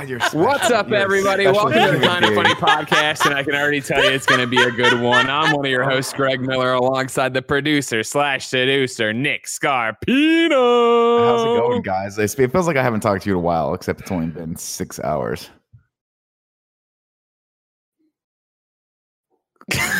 God, you're What's up, You're everybody? Welcome to the Kind of. Funny podcast, and I can already tell you it's going to be a good one. I'm one of your hosts, Greg Miller, alongside the producer slash seducer, Nick Scarpino. How's it going, guys? It feels like I haven't talked to you in a while, except it's only been six hours.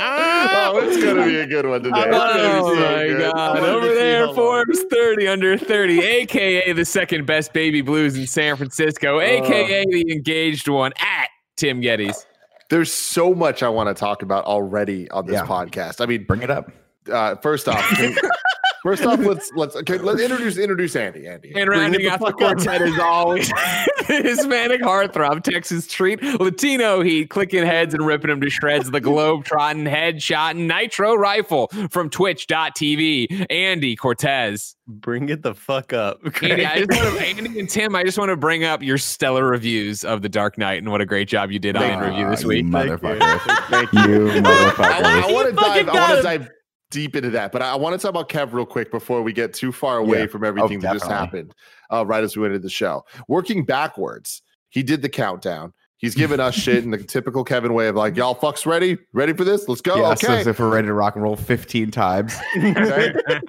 oh, it's gonna be a good one today. It's gonna be Oh so my good. God! Over there, Forbes 30 under 30, aka the second best baby blues in San Francisco, aka the engaged one at Tim Gettys. There's so much I want to talk about already on this Yeah. podcast. I mean, Bring it up. uh, first off, can- first off, let's let's okay, let's introduce introduce Andy. Andy, And Bring it rounding the out the fuck up. quartet as always, Hispanic heartthrob, Texas treat, Latino heat, clicking heads and ripping them to shreds, the globe trotting, headshot, nitro rifle from twitch.tv, Andy Cortez. Bring it the fuck up. Andy, I just want to, Andy and Tim, I just want to bring up your stellar reviews of The Dark Knight and what a great job you did on Ah, review this week. motherfucker. Thank you I, motherfucker. want to dive. I want to dive deep into that, but I want to talk about Kev real quick before we get too far away Yeah. from everything Oh, that just happened. Uh, right as we ended the show, working backwards, he did the countdown. He's giving us shit in the typical Kevin way of like, y'all fucks ready? Ready for this? Let's go. yeah, so, okay. so if we're ready to rock and roll 15 times. Okay? You guys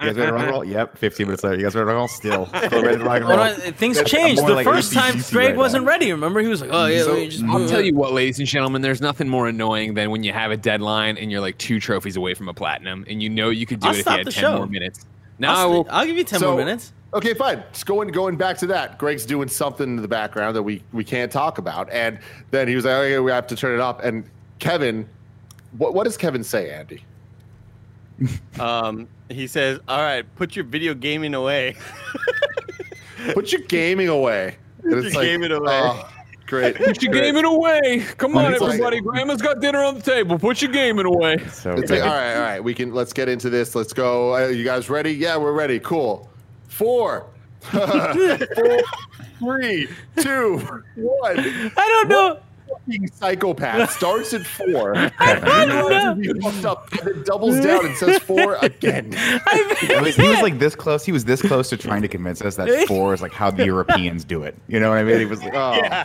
ready to rock and roll? Yep. 15 minutes later. You guys ready to rock and roll? Still. Still ready to rock and roll. no, things changed. The like first time AC/DC Greg right wasn't now. ready. Remember, he was like, "Oh yeah, So, just." I'll tell you what, ladies and gentlemen, there's nothing more annoying than when you have a deadline and you're like two trophies away from a platinum and you know you could do I'll it if you had 10 show. more minutes. No, I'll, well, I'll give you ten So- more minutes. Okay, fine. Just going going back to that. Greg's doing something in the background that we we can't talk about, and then he was like, "Okay, we have to turn it up." And Kevin, what what does Kevin say, Andy? Um, he says, "All right, put your video gaming away." Put your gaming away. Put your gaming away. oh, great. Put your gaming away. Come on, It's like- everybody. Grandma's got dinner on the table. Put your gaming away. So It's like, all right, all right. We can let's get into this. Let's go. Uh, you guys ready? Yeah, we're ready. Cool. Four, four, three, two, one. I don't know. Fucking psychopath starts at four. I don't know. He fucked up and then doubles down and says four again. It was- he was like this close. He was this close to trying to convince us that four is like how the Europeans do it. You know what I mean? He was like, oh, Yeah.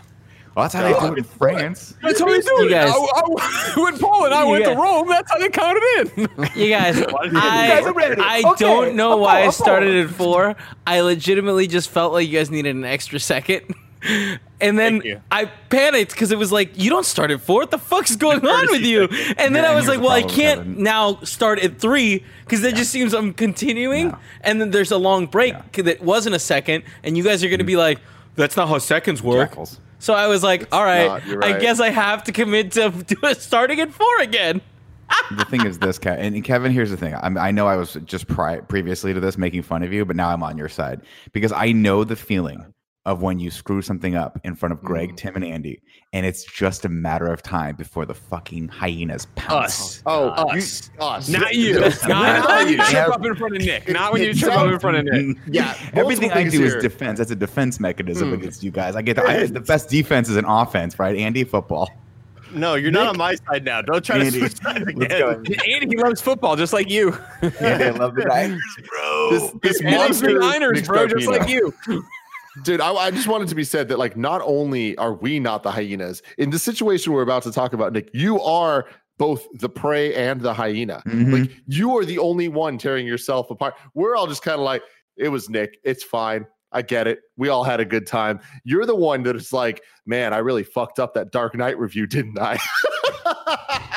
Well, that's how they do it in France. That's how we do You it. guys- I, I, when Paul and I You went to Rome, that's how they counted in. You guys, guys I, are ready. I Okay, don't know a why I ball, a started at four. I legitimately just felt like you guys needed an extra second. And then I panicked because it was like, you don't start at four. What the fuck's going on with you? And then Yeah, I was like, well, I can't Kevin. now start at three because that just seems I'm continuing. No. And then there's a long break that wasn't a second. And you guys are going to hmm. be like, that's not how seconds work. Jackals. So I was like, all right, not, you're I guess I have to commit to starting at four again. the thing is this, Ke- and Kevin. Here's the thing. I'm, I know I was just pri- previously to this making fun of you, but now I'm on your side because I know the feeling of when you screw something up in front of Greg, Tim, and Andy, and it's just a matter of time before the fucking hyenas pounce. Us. Oh, Us. you, us. Not you. Not, not when you trip up in front of Nick. Not when you trip up in front of Nick. Yeah, Everything I do here. is defense. That's a defense mechanism Hmm. against you guys. I get the, I, the best defense is an offense, right? Andy, football. No, you're not on my side now. Don't try to Andy, switch sides again. Andy, he loves football just like you. Andy, I love the Niners, bro. This, this He the monster Niners, Nick bro, just like you. Dude, I, I just wanted to be said that like not only are we not the hyenas in the situation we're about to talk about, Nick, you are both the prey and the hyena. Mhm. Like you are the only one tearing yourself apart. We're all just kind of like, it was Nick. It's fine. I get it. We all had a good time. You're the one that is like, man, I really fucked up that Dark Knight review, didn't I?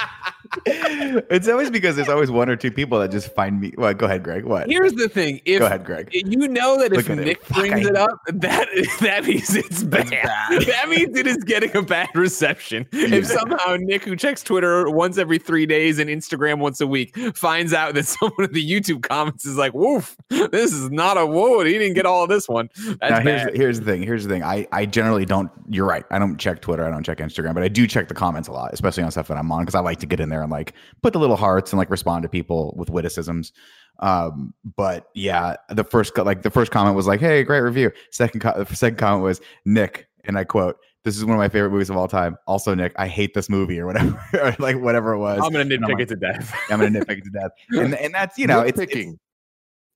it's always because there's always one or two people that just find me. What? Go ahead, Greg. What? Here's the thing. If Go ahead, Greg. you know that if Look it. Nick Fuck, brings it up, that that means it's bad. bad. that means it is getting a bad reception. If somehow Nick, who checks Twitter once every three days and Instagram once a week, finds out that someone in the YouTube comments is like, "Woof, this is not a whoa, he didn't get all of this one." That's now here's bad. the, here's the thing. Here's the thing. I I generally don't. You're right. I don't check Twitter. I don't check Instagram, but I do check the comments a lot, especially on stuff that I'm on because I like to get in there and like put the little hearts and like respond to people with witticisms. Um, but yeah, the first co- like the first comment was like, "Hey, great review." Second co- the second comment was Nick, and I quote. This is one of my favorite movies of all time. Also, Nick, I hate this movie or whatever, or like whatever it was. I'm gonna And I'm nitpick like, it to death. I'm gonna nitpick it to death, and and that's you know it's, picking.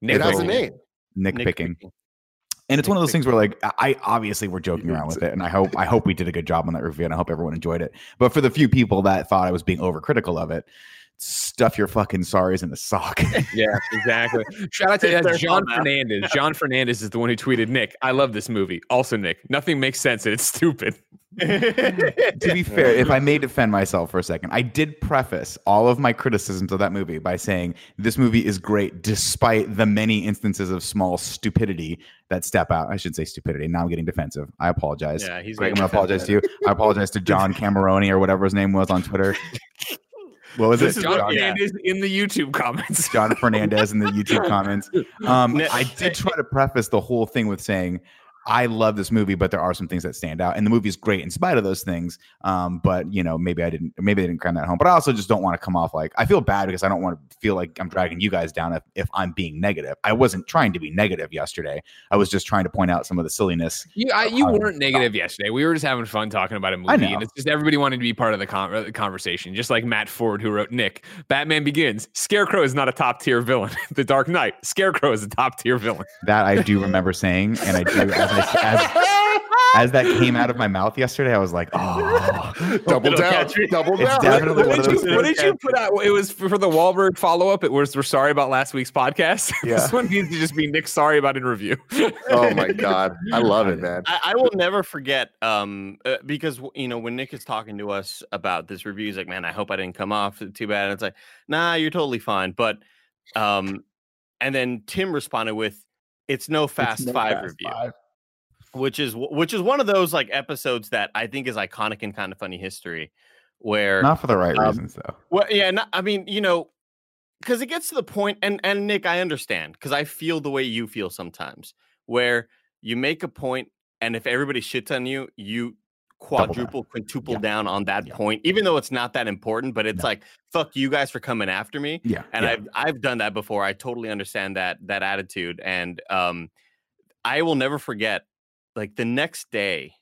it's It has a Nitpicking. name. Nick, Nick picking. And it's one of those things where like I obviously we're joking around with it, and I hope I hope we did a good job on that review, and I hope everyone enjoyed it. But for the few people that thought I was being overcritical of it, stuff your fucking sorries in the sock. Yeah, exactly. Shout out to If uh, John. Fernandez. John Fernandez is the one who tweeted, Nick, I love this movie. Also, Nick, nothing makes sense and it's stupid. to be fair, if I may defend myself for a second, I did preface all of my criticisms of that movie by saying this movie is great despite the many instances of small stupidity that step out. I should say stupidity. Now I'm getting defensive. I apologize. Yeah, he's Greg, I'm gonna apologize to you. I apologize to John Cameroni or whatever his name was on Twitter. What was This it? is John what- yeah. Fernandez in the YouTube comments. John Fernandez in the YouTube comments. Um, I did try to preface the whole thing with saying I love this movie, but there are some things that stand out, and the movie is great in spite of those things. Um, but you know, maybe I didn't, maybe I didn't cram that home. But I also just don't want to come off like I feel bad because I don't want to feel like I'm dragging you guys down if, if I'm being negative. I wasn't trying to be negative yesterday. I was just trying to point out some of the silliness. You, I, you weren't negative yesterday. We were just having fun talking about a movie, and it's just everybody wanted to be part of the, con- the conversation. Just like Matt Ford, who wrote Nick, Batman Begins. Scarecrow is not a top tier villain. the Dark Knight. Scarecrow is a top tier villain. That I do remember saying, and I do I, as, as that came out of my mouth yesterday, I was like, oh, double It'll down, double It's down. definitely one What of did, those you, what did you put out? It was for the Wahlberg follow up. It was we're sorry about last week's podcast. Yeah. this one needs to just be Nick sorry about in review. oh my god, I love it, man. I, I will never forget um uh, because you know when Nick is talking to us about this review, he's like, "Man, I hope I didn't come off too bad." And it's like, "Nah, you're totally fine." But um, and then Tim responded with, "It's no Fast no Five Fast review," Five. Which is which is one of those like episodes that I think is iconic in kind of funny history, where Not for the right Um, reasons, though. well, yeah, not, I mean, you know, because it gets to the point, and and Nick, I understand because I feel the way you feel sometimes, where you make a point, and if everybody shits on you, you down. quadruple, quintuple Yeah. down on that Yeah. point, even though it's not that important. But it's No. like, fuck you guys for coming after me, Yeah, and yeah. I've I've done that before. I totally understand that that attitude, and um, I will never forget. Like the next day,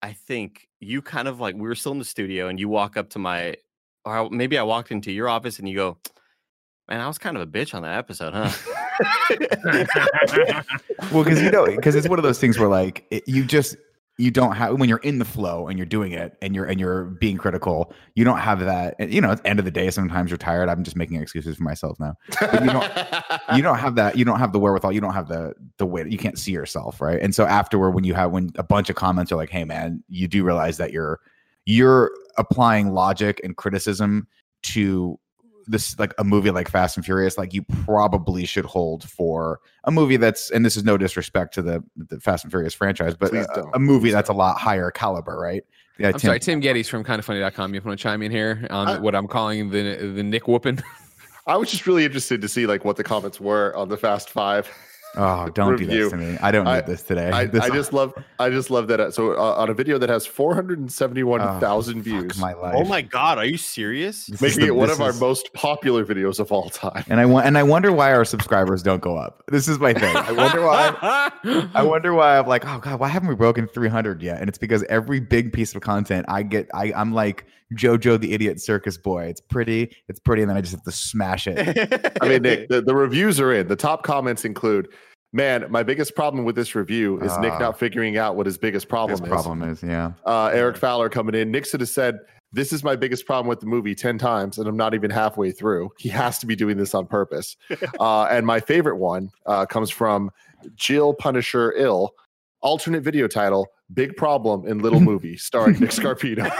I think you kind of like we were still in the studio, and you walk up to my, or maybe I walked into your office, and you go, "Man, I was kind of a bitch on that episode, huh?" well because you know because it's one of those things where like it, you just you don't have when you're in the flow and you're doing it and you're and you're being critical you don't have that and, you know at the end of the day sometimes you're tired. I'm just making excuses for myself now. But you don't you don't have that you don't have the wherewithal you don't have the the way you can't see yourself right? And so afterward when you have when a bunch of comments are like hey man you do realize that you're you're applying logic and criticism to this like a movie like Fast and Furious, like you probably should hold for a movie that's and this is no disrespect to the, the Fast and Furious franchise, but Please a, a movie that's a lot higher caliber, right? Yeah, I'm sorry, Tim Gettys from kindoffunny.com. You want to chime in here on I- what I'm calling the the Nick whooping? I was just really interested to see like what the comments were on the Fast Five. Oh, don't do review. this to me. I don't need I- this today. I, This- I just love I just love that. uh, So uh, on a video that has 471,000 Oh, views, my life. oh my god, are you serious? This making the- it one this of our most popular videos of all time. And I want and I wonder why our subscribers don't go up. This is my thing. I wonder why. I wonder why I'm like, oh god, why haven't we broken 300 yet? And it's because every big piece of content I get, I, I'm like JoJo the Idiot Circus Boy. It's pretty, it's pretty, and then I just have to smash it. I mean, Nick, the, the reviews are in. The top comments include, "Man, my biggest problem with this review is Nick Ah. not figuring out what his biggest problem This is." problem is, yeah. Uh, Eric Fowler coming in. Nixon has said, "This is my biggest problem with the movie ten times, and I'm not even halfway through. He has to be doing this on purpose." uh, and my favorite one uh, comes from Jill Punisher Ill. Alternate video title: Big Problem in Little Movie, starring Nick Scarpino.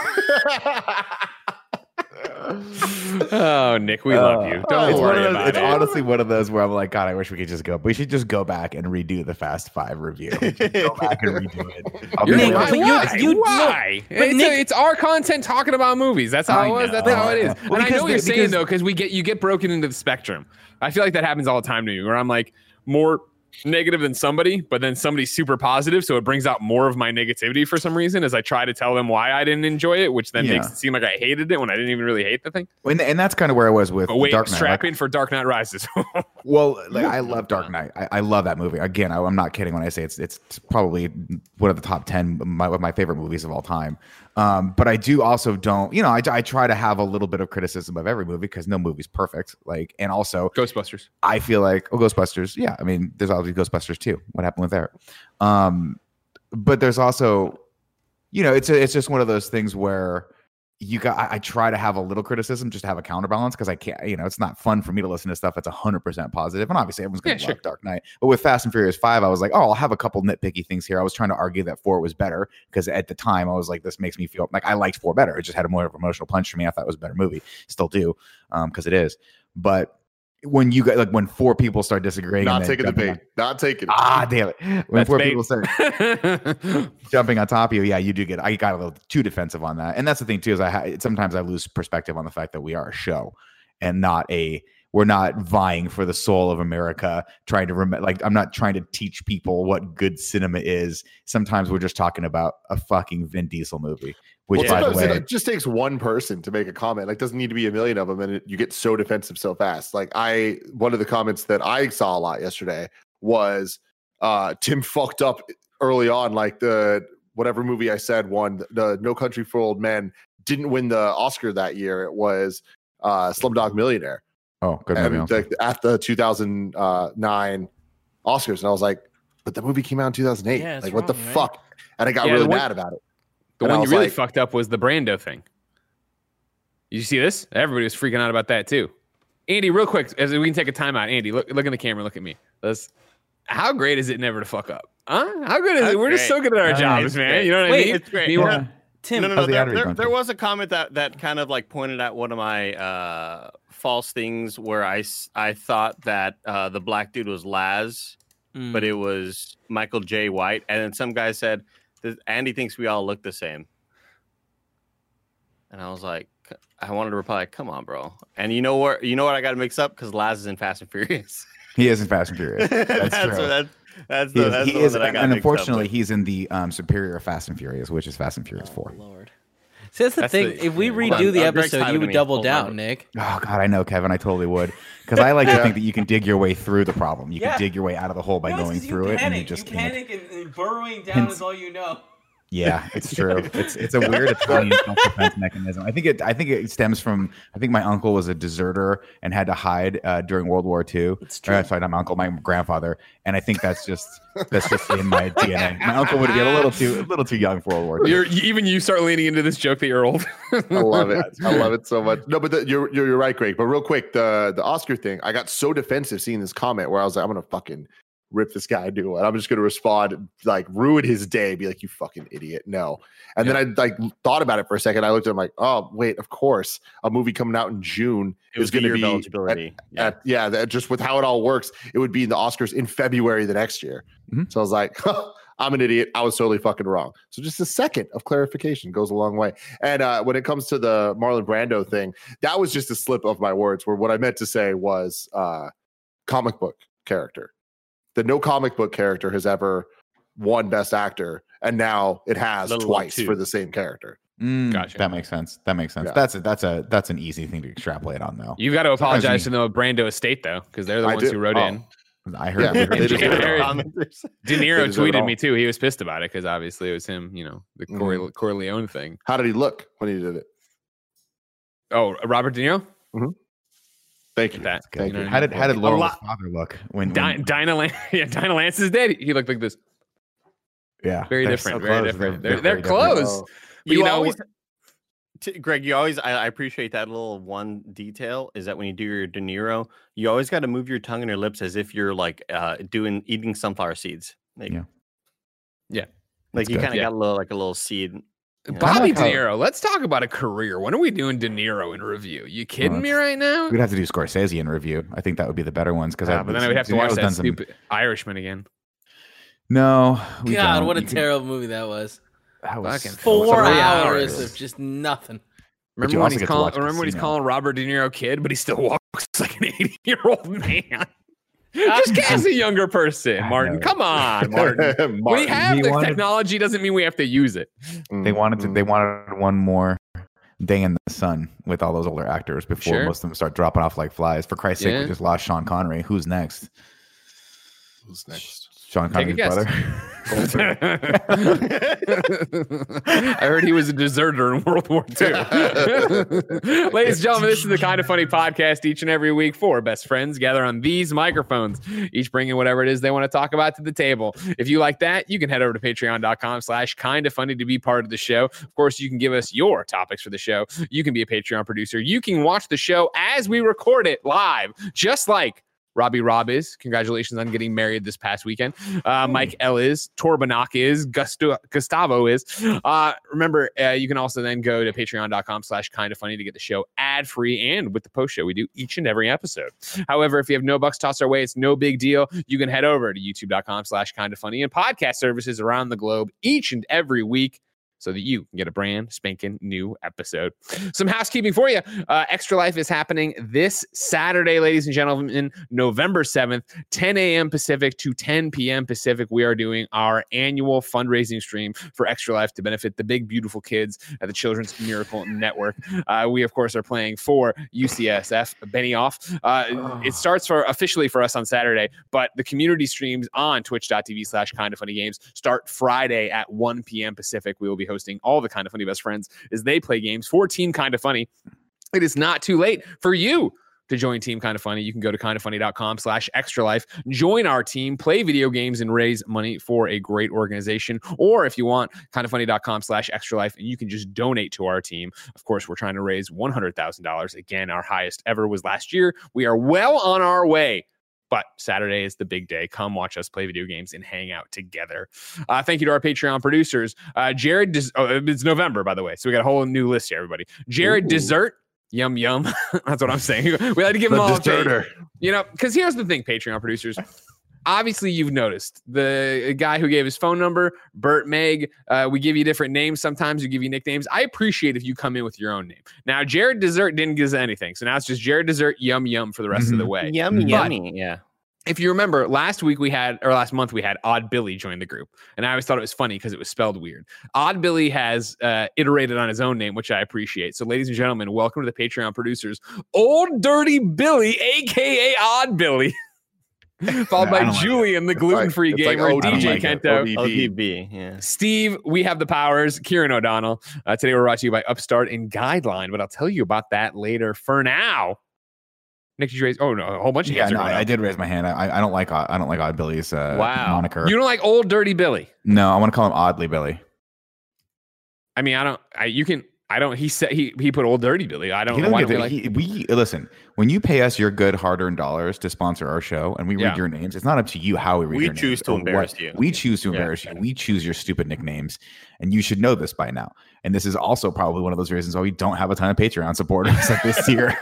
oh, Nick, we love you. Uh, Don't it's worry of those, about it's it. honestly one of those where I'm like, God, I wish we could just go. We should just go back and redo the Fast Five review. Go back and redo it. I'll You're Nick, why? why? you- why? it's, Nick- it's our content talking about movies. That's how I it was. That's how it is. Well, and I know what you're the- saying though, because we get you get broken into the spectrum. I feel like that happens all the time to me, where I'm like more negative than somebody, but then somebody's super positive, so it brings out more of my negativity for some reason as I try to tell them why I didn't enjoy it, which then Yeah. makes it seem like I hated it when I didn't even really hate the thing. and, and that's kind of where I was with But wait, Dark Knight. strap Like, in for Dark Knight Rises. Well, like I love Dark Knight. I, I love that movie. Again, I, I'm not kidding when I say it's it's probably one of the top ten my, of my favorite movies of all time. Um, but I do also don't, you know, I, I try to have a little bit of criticism of every movie because no movie's perfect. Like, and also Ghostbusters. I feel like oh, Ghostbusters. Yeah, I mean, there's obviously Ghostbusters too. What happened with there? Um, but there's also, you know, it's a, it's just one of those things where you got. I, I try to have a little criticism just to have a counterbalance because I can't. You know, it's not fun for me to listen to stuff that's hundred percent positive, and obviously everyone's going to Yeah, love sure. Dark Knight. But with Fast and Furious Five, I was like, oh, I'll have a couple nitpicky things here. I was trying to argue that four was better because at the time I was like, this makes me feel like I liked four better. It just had a more of emotional punch for me. I thought it was a better movie. Still do, um, because it is. But when you got like when four people start disagreeing, Not and taking the jumping bait. Not taking it. ah, damn it! When That's four bait. people start jumping on top of you, yeah, you do get. I got a little too defensive on that, and that's the thing too. Is I ha- sometimes I lose perspective on the fact that we are a show and not a. We're not vying for the soul of America, trying to remember. Like I'm not trying to teach people what good cinema is. Sometimes we're just talking about a fucking Vin Diesel movie, which well, by the way, it just takes one person to make a comment. Like, doesn't need to be a million of them, and it, you get so defensive so fast. Like, I one of the comments that I saw a lot yesterday was uh Tim fucked up early on. Like the whatever movie I said won the No Country for Old Men didn't win the Oscar that year. It was uh Slumdog Millionaire oh, good movie. and also. like at the 2009 Oscars, and I was like, but the movie came out in 2008. Yeah, it's like, what the right? fuck? And I got Yeah, really one- mad about it. The And one you really like- fucked up was the Brando thing. You see this? Everybody was freaking out about that too. Andy, real quick, as we can take a timeout. Andy, look look in the camera, look at me. Let's how great is it never to fuck up? Huh? How good is That's it? We're just so good at our Uh, jobs, it's man. great. You know what I mean? it's great. Meanwhile- Yeah. Tim, no, no, no. There, ad there, there was a comment that that kind of like pointed at one of my uh, false things where I I thought that uh, the black dude was Laz, mm, but it was Michael Jai White, and then some guy said that Andy thinks we all look the same, and I was like, I wanted to reply, "Come on, bro." And you know what? You know what? I got to mix up because Laz is in Fast and Furious. He is in Fast and Furious. that's That's true. what- that's that's He the, is, that's he the one is that I and got mixed up unfortunately, with. he's in the um, superior Fast and Furious, which is Fast and Furious Four. Oh, Lord. See, that's the That's thing. the- if we redo on, the uh, episode, you would double Hold on. down, Nick. Oh God, I know, Kevin. I totally would, because I like to think that you can dig your way through the problem. You Yeah. can dig your way out of the hole by going through it, and you just can't. and, burrowing down Hence- is all you know. Yeah, it's true. It's it's a weird Italian self-defense mechanism. I think it I think it stems from I think my uncle was a deserter and had to hide uh, during World War II. It's Or, true. sorry, not my uncle, my grandfather. And I think that's just that's just in my DNA. My uncle would be a little too a little too young for World War II. You're even you start leaning into this joke that you're old. I love it. I love it so much. No, but the, you're, you're you're right, Greg. But real quick, the the Oscar thing, I got so defensive seeing this comment where I was like, I'm gonna fucking rip this guy a new one. I'm just gonna respond, like ruin his day, be like, you fucking idiot. No. And then I like thought about it for a second. I looked at him like, oh wait, of course, a movie coming out in June It was is gonna be eligibility. yeah. at, yeah, that, just with how it all works, it would be in the Oscars in February the next year. Mhm. So I was like, I'm an idiot. I was totally fucking wrong. So just a second of clarification goes a long way. And uh, when it comes to the Marlon Brando thing, that was just a slip of my words. Where what I meant to say was uh, comic book character. That no comic book character has ever won Best Actor, and now it has Let alone twice for the same character. Mm, Gotcha. That makes sense. That makes sense. Yeah. That's a that's a that's an easy thing to extrapolate on though. You've got to Sometimes apologize you- to the Brando estate though, because they're the I ones do. who wrote Oh. in. I heard. Yeah, I heard they you deserve did it. that. Commenters. De Niro tweeted me too. He was pissed about it because obviously it was him. You know, the Corey, Mhm. Corleone thing. How did he look when he did it? Oh, Robert De Niro. Thank you. That. Thank you. what I How did how did A Laurel's lot- father look when? Di- when Dinah Lance, yeah, Dinah Lance is dead. He looked like this. yeah, Very different. so very close. different. They're, they're, very different. close. Oh. But you you know, always, t- Greg, you always, I, I appreciate that little one detail is that when you do your De Niro, you always got to move your tongue and your lips as if you're like uh, doing eating sunflower seeds. Like, Yeah. Yeah. Like That's you kind of Yeah. got a little, like a little seed. You. Bobby like De how- Niro. Let's talk about a career. When are we doing De Niro in review? You kidding Well, me right now? We'd have to do Scorsese in review. I think that would be the better ones because Ah, but then I would have to watch that stupid Irishman again. No, we God, don't. what a You can- terrible movie that was. that was Fucking Four Three hours hours. of just nothing. But Remember when also he's calling? Remember when he's calling Robert De Niro kid, but he still walks like an eighty-year-old man. Uh, just cast a younger person, Martin. Come on, Martin. we have he the wanted- technology doesn't mean we have to use it. They mm, wanted to. They mm. wanted one more. day in the sun with all those older actors before Sure. most of them start dropping off like flies. For Christ's sake, we just lost Sean Connery. Who's next? Who's next? Sean Connery's brother. I heard he was a deserter in World War II. Ladies and gentlemen, this is the kind of funny podcast each and every week. Four best friends gather on these microphones, each bringing whatever it is they want to talk about to the table. If you like that, you can head over to patreon.com slash kind of funny to be part of the show. Of course, you can give us your topics for the show. You can be a Patreon producer. You can watch the show as we record it live, just like Robbie Rob is. Congratulations on getting married this past weekend. Uh, Mike L is. Torbanak is. Gusto- Gustavo is. Uh, remember, uh, you can also then go to patreon.com slash kind of funny to get the show ad free and with the post show we do each and every episode. However, if you have no bucks tossed our way, it's no big deal. You can head over to youtube.com slash kind of funny and podcast services around the globe each and every week so that you can get a brand spanking new episode. Some housekeeping for you. Uh, Extra Life is happening this Saturday, ladies and gentlemen, November 7th, 10 a.m. Pacific to 10 p.m. Pacific. We are doing our annual fundraising stream for Extra Life to benefit the big, beautiful kids at the Children's Miracle Network. Uh, we, of course, are playing for UCSF Benioff. Uh, It starts for officially for us on Saturday, but the community streams on twitch.tv slash kind of funny games start Friday at 1 p.m. Pacific. We will be hosting all the kind of funny best friends as they play games for Team Kind of Funny. It is not too late for you to join Team Kind of Funny. You can go to kindoffunny.com slash extra life, join our team, play video games, and raise money for a great organization. Or if you want, kindoffunny.com slash extra life, and you can just donate to our team. Of course, we're trying to raise $100,000. Again, our highest ever was last year. We are well on our way. But Saturday is the big day. Come watch us play video games and hang out together. Uh, thank you to our Patreon producers. Uh, Jared, Des- oh, it's November, by the way. So we got a whole new list here, everybody. Jared Ooh. Dessert. Yum yum. That's what I'm saying. We like to give them all a. You know, because here's the thing, Patreon producers. Obviously, you've noticed the guy who gave his phone number, Bert Meg. Uh, we give you different names. Sometimes we give you nicknames. I appreciate if you come in with your own name. Now, Jared Dessert didn't give us anything, so now it's just Jared Dessert Yum Yum for the rest of the Mhm. way. Yummy, But- yummy. Yeah. If you remember, last week we had, or last month we had Odd Billy join the group, and I always thought it was funny because it was spelled weird. Odd Billy has uh, iterated on his own name, which I appreciate. So, ladies and gentlemen, welcome to the Patreon producers, Old Dirty Billy, aka Odd Billy, followed I by don't like Julian, the gluten free It's like gamer, ODB. DJ like. Kento. ODB. ODB. Yeah. Steve, we have the powers. Kieran O'Donnell. Uh, today we're brought to you by Upstart and Guideline, but I'll tell you about that later. For now, Nick, did you raise? Oh no, a whole bunch of Yeah, hands are no, I, I did raise my hand. I, I don't like I don't like Odd Billy's uh, Wow, moniker. you don't like old dirty Billy? no, I want to call him Oddly Billy. I mean, I don't. I you can. I don't. He said he he put old dirty Billy. I don't He know why. get Don't we like, he- we listen when you pay us your good hard-earned dollars to sponsor our show, and we read Yeah. your names. It's not up to you how we read. We your choose names to embarrass what- you. We choose to Yeah. embarrass you. We choose your stupid nicknames, and you should know this by now. And this is also probably one of those reasons why we don't have a ton of Patreon supporters like this year.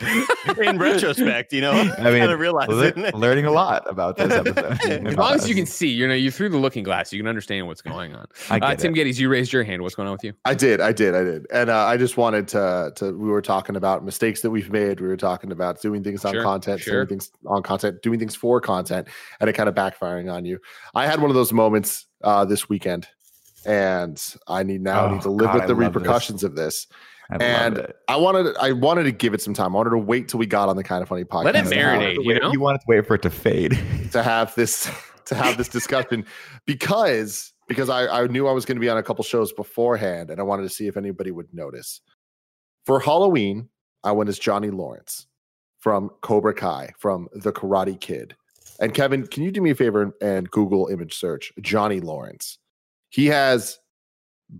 In retrospect, you know, I mean, kind of realize le- learning a lot about this episode. as long as you can see, you know, you through the looking glass, you can understand what's going on. I Uh, get Tim it. Geddes, you raised your hand. What's going on with you? I did, I did, I did, and uh, I just wanted to. To we were talking about mistakes that we've made. We were talking about doing things on Sure, content, sure. doing things on content, doing things for content, and it kind of backfiring on you. I had one of those moments uh, this weekend, and I need now Oh, need to live God, with the love this. repercussions of this. I and. I wanted, I wanted to give it some time. I wanted to wait till we got on the kind of funny podcast. Let it to have- marinate. you know? you wanted to wait for it to fade. to have this to have this discussion because because I, I knew I was going to be on a couple shows beforehand and I wanted to see if anybody would notice. For Halloween, I went as Johnny Lawrence from Cobra Kai from The Karate Kid. And Kevin, can you do me a favor and, and Google image search Johnny Lawrence? He has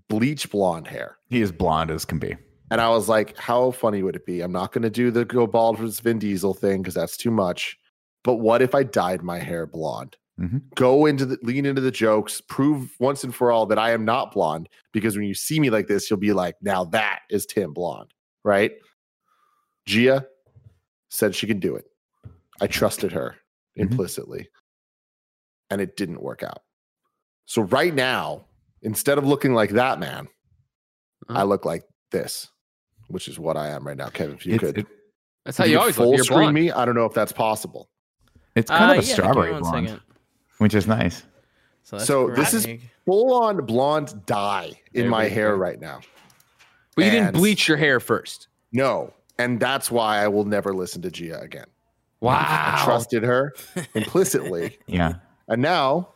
bleach blonde hair. He is blonde as can be. And I was like, how funny would it be? I'm not going to do the go bald versus Vin Diesel thing because that's too much. But what if I dyed my hair blonde? Mhm. Go into the lean into the jokes, prove once and for all that I am not blonde. Because when you see me like this, you'll be like, now that is Tim blonde, right? Gia said she can do it. I trusted her Mhm. implicitly, and it didn't work out. So right now, instead of looking like that man, I Uh-huh. look like this, which is what I am right now. Kevin, if you It's, could, it- That's how you, could always full look. You're screen blonde. me. I don't know if that's possible. it's kind Uh, of a yeah, strawberry blonde, second. which is nice. So, So this is- Greg. Full on blonde dye in There my hair go. right now. But you didn't bleach your hair first. No, and that's why I will never listen to Gia again. Wow. I trusted her implicitly, Yeah. and now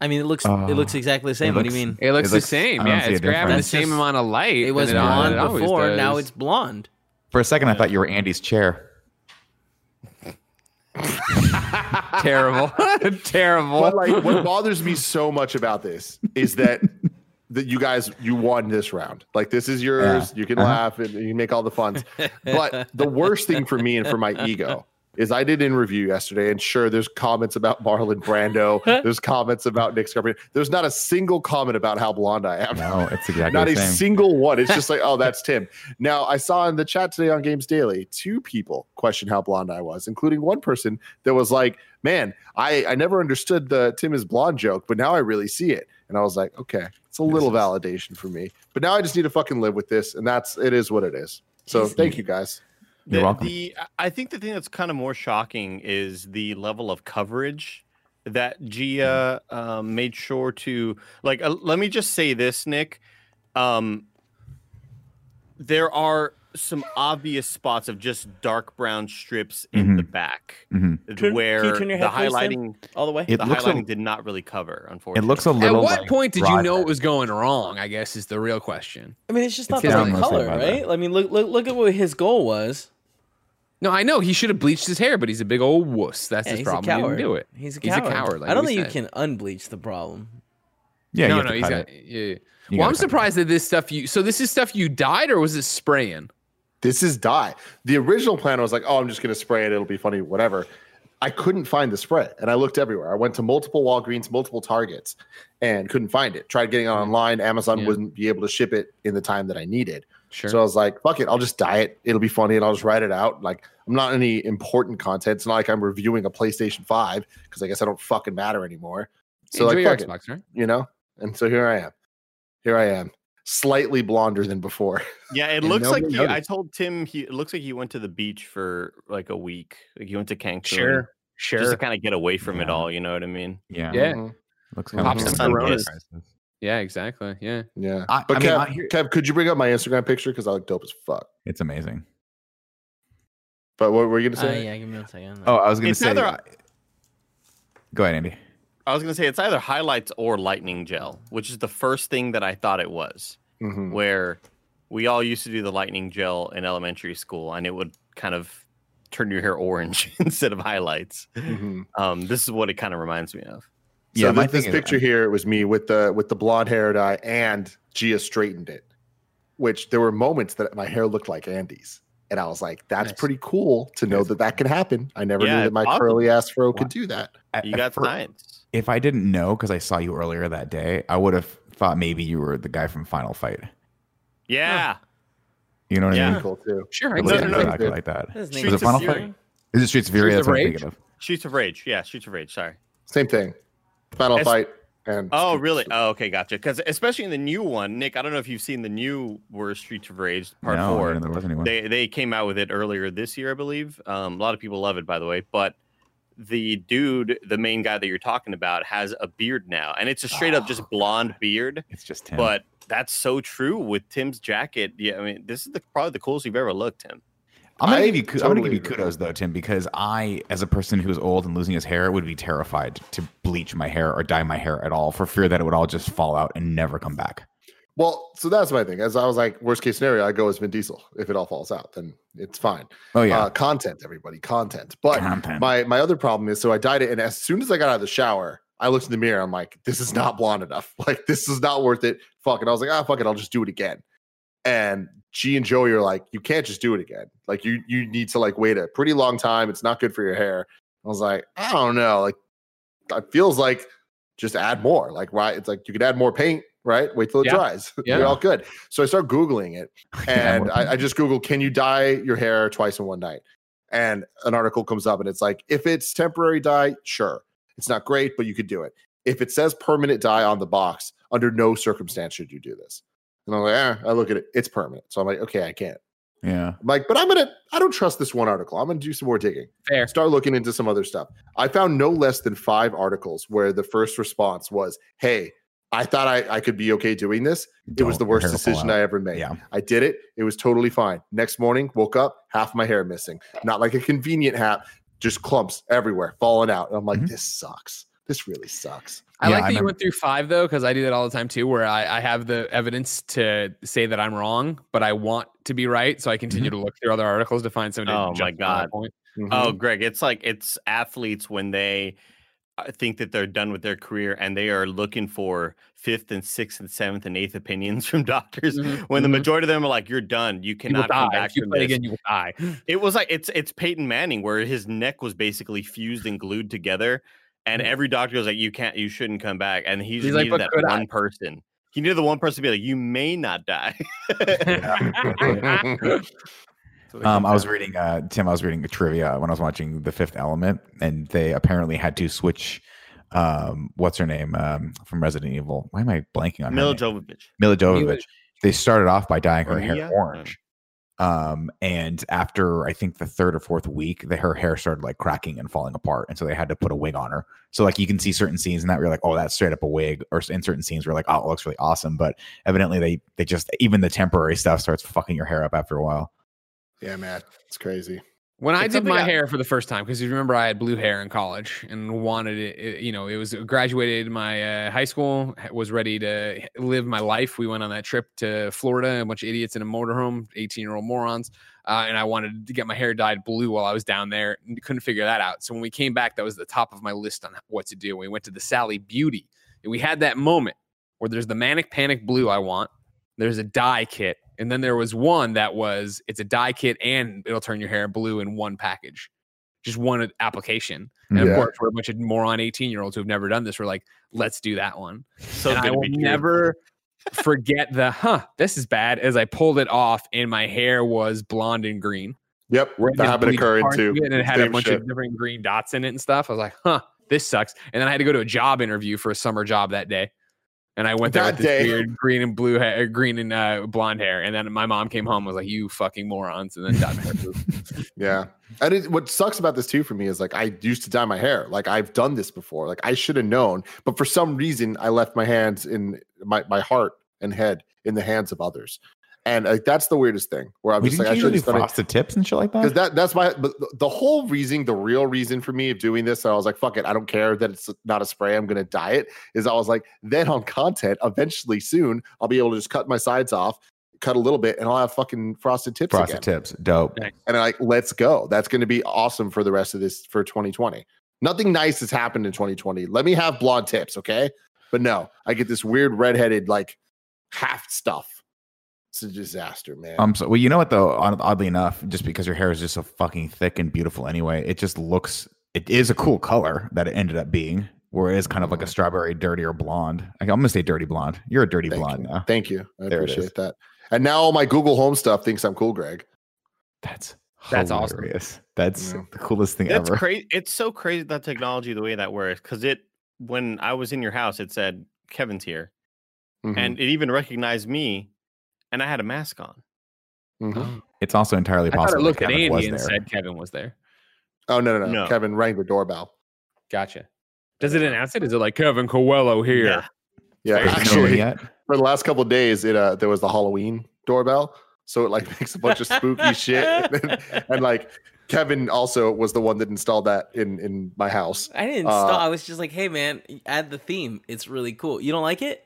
I mean, it looks Uh, it looks exactly the same. What do you mean? It looks It the same. Yeah, it's grabbing the same That's amount of light. It was than blonde it always before. Now it's blonde. For a second, I thought you were Andy's chair. terrible. terrible. But like, what bothers me so much about this is that that you guys you won this round. Like, this is yours. You can Uh-huh. laugh and you can make all the funs. But the worst thing for me and for my ego is I did in review yesterday, and sure, there's comments about Marlon Brando. there's comments about Nick Scarpino. There's not a single comment about how blonde I am. No, it's exactly Not the a same. single one. It's just like, oh, that's Tim. Now, I saw in the chat today on Games Daily, two people question how blonde I was, including one person that was like, man, I, I never understood the Tim is blonde joke, but now I really see it. And I was like, okay, it's a little validation for me. But now I just need to fucking live with this. And that's, it is what it is. So thank you guys. You're the, welcome. the I think the thing that's kind of more shocking is the level of coverage that Gia um, made sure to like. Uh, let me just say this, Nick. Um, there are some obvious spots of just dark brown strips in the back Mhm. Turn- can you where turn your the head, please, highlighting All the way. It the looks a- highlighting did not really cover. unfortunately It looks a little At little. what like point did you know it was going wrong? I guess is the real question. I mean, it's just not It's the down right color, right? I mean, look look look at what his goal was. No, I know he should have bleached his hair, but he's a big old wuss. That's Yeah, his he's problem. a He didn't do it. He's a coward. He's a coward. coward, like I don't we think you can unbleach the problem. Yeah, no, you no, have to he's cut got. it. Yeah. You Well, I'm cut it. surprised that this stuff you. So this is stuff you dyed, or was it spraying? This is dye. The original plan was like, oh, I'm just going to spray it. It'll be funny, whatever. I couldn't find the spray and I looked everywhere. I went to multiple Walgreens, multiple Targets, and couldn't find it. Tried getting it hmm. online. Amazon Yeah. wouldn't be able to ship it in the time that I needed. Sure. So I was like, fuck it, I'll just dye it. It'll be funny and I'll just write it out. Like, I'm not any important content. It's not like I'm reviewing a PlayStation 5 because I guess I don't fucking matter anymore. So, Enjoy like, your fuck it, right? you know? And so here I am. Here I am, slightly blonder than before. yeah, it and looks like nobody he, I told Tim he it looks like he went to the beach for like a week. Like he went to Cancun. Sure. Sure. just to kind of get away from it all. You know what I mean? Yeah. Yeah. Mhm. Looks Pop kind some of sun Coronas. kissed. Yeah, exactly. Yeah. Yeah. I- but I mean, Kev, I hear- Kev, could you bring up my Instagram picture? Because I look dope as fuck. It's amazing. But what were you Uh, gonna say? yeah, give me a second. Oh, I was gonna It's say. either- Go ahead, Andy. I was gonna say it's either highlights or lightning gel, which is the first thing that I thought it was. Mhm. Where we all used to do the lightning gel in elementary school, and it would kind of turn your hair orange instead of highlights. Mhm. Um, this is what it kind of reminds me of. So Yeah, my this thing is- picture here was me with the with the blonde hair dye and Gia straightened it, which there were moments that my hair looked like Andy's. And I was like, that's Nice. pretty cool to know Yes. that that can happen. I never Yeah, knew that my awesome. curly ass fro could do that. You got fir- science. If I didn't know because I saw you earlier that day, I would have thought maybe you were the guy from Final Fight. Yeah. You know what I Yeah. mean? Cool too. Sure. It No, no, Exactly. no. like that. Is His Was name it is Final Fury. Fight? Is it Streets of Fury? Streets That's of what I'm Rage? thinking of. Streets of Rage. Yeah, Streets of Rage. Sorry. Same thing. Final Es- fight and Oh, really? Oh, okay, gotcha. Because especially in the new one, Nick, I don't know if you've seen the new were Streets of Rage Part no, Four. didn't there was anyone. They they came out with it earlier this year, I believe. Um, a lot of people love it, by the way. But the dude, the main guy that you're talking about, has a beard now, and it's a straight up just Oh, blonde God. beard. it's just Tim. But that's so true with Tim's jacket. Yeah, I mean, this is the, probably the coolest you've ever looked, Tim. I'm gonna I give you. ku- I'm gonna give you kudos though, Tim, because I, as a person who's old and losing his hair, would be terrified to bleach my hair or dye my hair at all for fear that it would all just fall out and never come back. Well, so that's my thing. As I was like, worst case scenario, I go as Vin Diesel. If it all falls out, then it's fine. Oh yeah, Uh, content, everybody, content. But content. my my other problem is so I dyed it, and as soon as I got out of the shower, I looked in the mirror. I'm like, this is not blonde enough. Like this is not worth it. Fuck it. I was like, ah, fuck it. I'll just do it again. And G and Joey are like, you can't just do it again. Like you you need to like wait a pretty long time. It's not good for your hair. I was like, I don't know. Like it feels like just add more. Like right, it's like you could add more paint. Right, wait till it Yeah. dries. Yeah. You're all good. So I start googling it, and I, I just Google, can you dye your hair twice in one night? And an article comes up and it's like, if it's temporary dye, sure. It's not great, but you could do it. If it says permanent dye on the box, under no circumstance should you do this. And I'm like, eh, I look at it, it's permanent. So I'm like, okay, I can't. yeah. I'm like, but I'm gonna, I don't trust this one article. I'm gonna do some more digging. Fair. Start looking into some other stuff. I found no less than five articles where the first response was, hey, I thought I, I could be okay doing this. It was Don't, the worst hair will fall decision. I ever made. Yeah. I did it. It was totally fine. Next morning, woke up, half my hair missing. Not like a convenient hat, just clumps everywhere, falling out. And I'm like, Mhm. this sucks. This really sucks. I Yeah, like I that you went through five though, because I do that all the time too, where I, I have the evidence to say that I'm wrong, but I want to be right, so I continue to look through other articles to find something. to Oh, my God. point. Mhm. Oh, Greg, it's like it's athletes when they uh, think that they're done with their career and they are looking for fifth and sixth and seventh and eighth opinions from doctors. Mhm, When the mhm. majority of them are like, "You're done. You You cannot come back if you from play this." again. You will die. It was like it's it's Peyton Manning where his neck was basically fused and glued together, and Mhm. every doctor was like, "You can't, you shouldn't come back." And he He's like, needed that could I?" one person. He needed the one person to be like, "You may not die." Um, I was reading, uh, Tim. I was reading a trivia when I was watching The Fifth Element, and they apparently had to switch. Um, what's her name um, from Resident Evil? Why am I blanking on her Milla name? Jovovich. Milla Jovovich. They started off by dyeing her Or hair Mia? orange, um, and after I think the third or fourth week, the, her hair started like cracking and falling apart, and so they had to put a wig on her. So like you can see certain scenes in that you're like, oh, that's straight up a wig, or in certain scenes where like, oh, it looks really awesome, but evidently they they just even the temporary stuff starts fucking your hair up after a while. yeah, man. It's crazy. When I did my I- hair for the first time, because you remember I had blue hair in college and wanted it, it- you know, it was graduated my uh, high school, was ready to live my life. We went on that trip to Florida, a bunch of idiots in a motorhome, 18 year old morons. Uh, and I wanted to get my hair dyed blue while I was down there and couldn't figure that out. So when we came back, that was the top of my list on what to do. We went to the Sally Beauty and we had that moment where there's the manic panic blue I want, there's a dye kit, and then there was one that was it's a dye kit and it'll turn your hair blue in one package, just one application. And of course, we're a bunch of moron 18 year olds who've never done this. We're like, let's do that one. So and I will never forget the huh, this is bad as I pulled it off and my hair was blonde and green. Yep. Where it That just happened bleached occurring parts too. And it had a bunch shit. of different green dots in it and stuff. I was like, huh, this sucks. And then I had to go to a job interview for a summer job that day. And I went there That with this day. weird green and blue hair, green and uh, blonde hair. And then my mom came home and was like, you fucking morons. And then dyed my hair blue. Yeah. And it, what sucks about this too for me is like I used to dye my hair. Like I've done this before. Like I should have known, but for some reason I left my hands in my my heart and head in the hands of others. And like that's the weirdest thing where I'm We just didn't like I should do have done it frosted tips and shit like that. because that. that that's my but the- the whole reason the real reason for me of doing this i was like fuck it i don't care that it's not a spray i'm gonna dye it is i was like then on content eventually soon i'll be able to just cut my sides off cut a little bit and i'll have fucking frosted tips Frosted again. tips, dope. and I'm like let's go that's gonna be awesome for the rest of this for 2020 nothing nice has happened in 2020 let me have blonde tips okay but no i get this weird redheaded like half stuff it's a disaster man Um, so well, you know what though? Oddly enough, just because your hair is just so fucking thick and beautiful anyway, it just looks. It is a cool color that it ended up being, where it is kind of like a Mhm. strawberry, dirty or blonde. I'm gonna say dirty blonde. You're a dirty Thank blonde you. now. Thank you. I There appreciate that. And now all my Google Home stuff thinks I'm cool, Greg. That's That's awesome. That's Yeah. the coolest thing That's ever. crazy. It's so crazy that technology, the way that works, because it when I was in your house, it said Kevin's here, Mhm, and it even recognized me, and I had a mask on. mhm. It's also entirely I thought possible. it that looked at Kevin was Andy and there. said Kevin was there. Oh no, no, no, No. Kevin rang the doorbell. Gotcha. Does it announce it? Is it like Kevin Coelho here? Yeah. Yeah, actually, yet. for the last couple of days, it uh, there was the Halloween doorbell, so it like makes a bunch of spooky shit, and, and, like Kevin also was the one that installed that in in my house. I didn't Uh. I was just like, hey man, add the theme. It's really cool. You don't like it?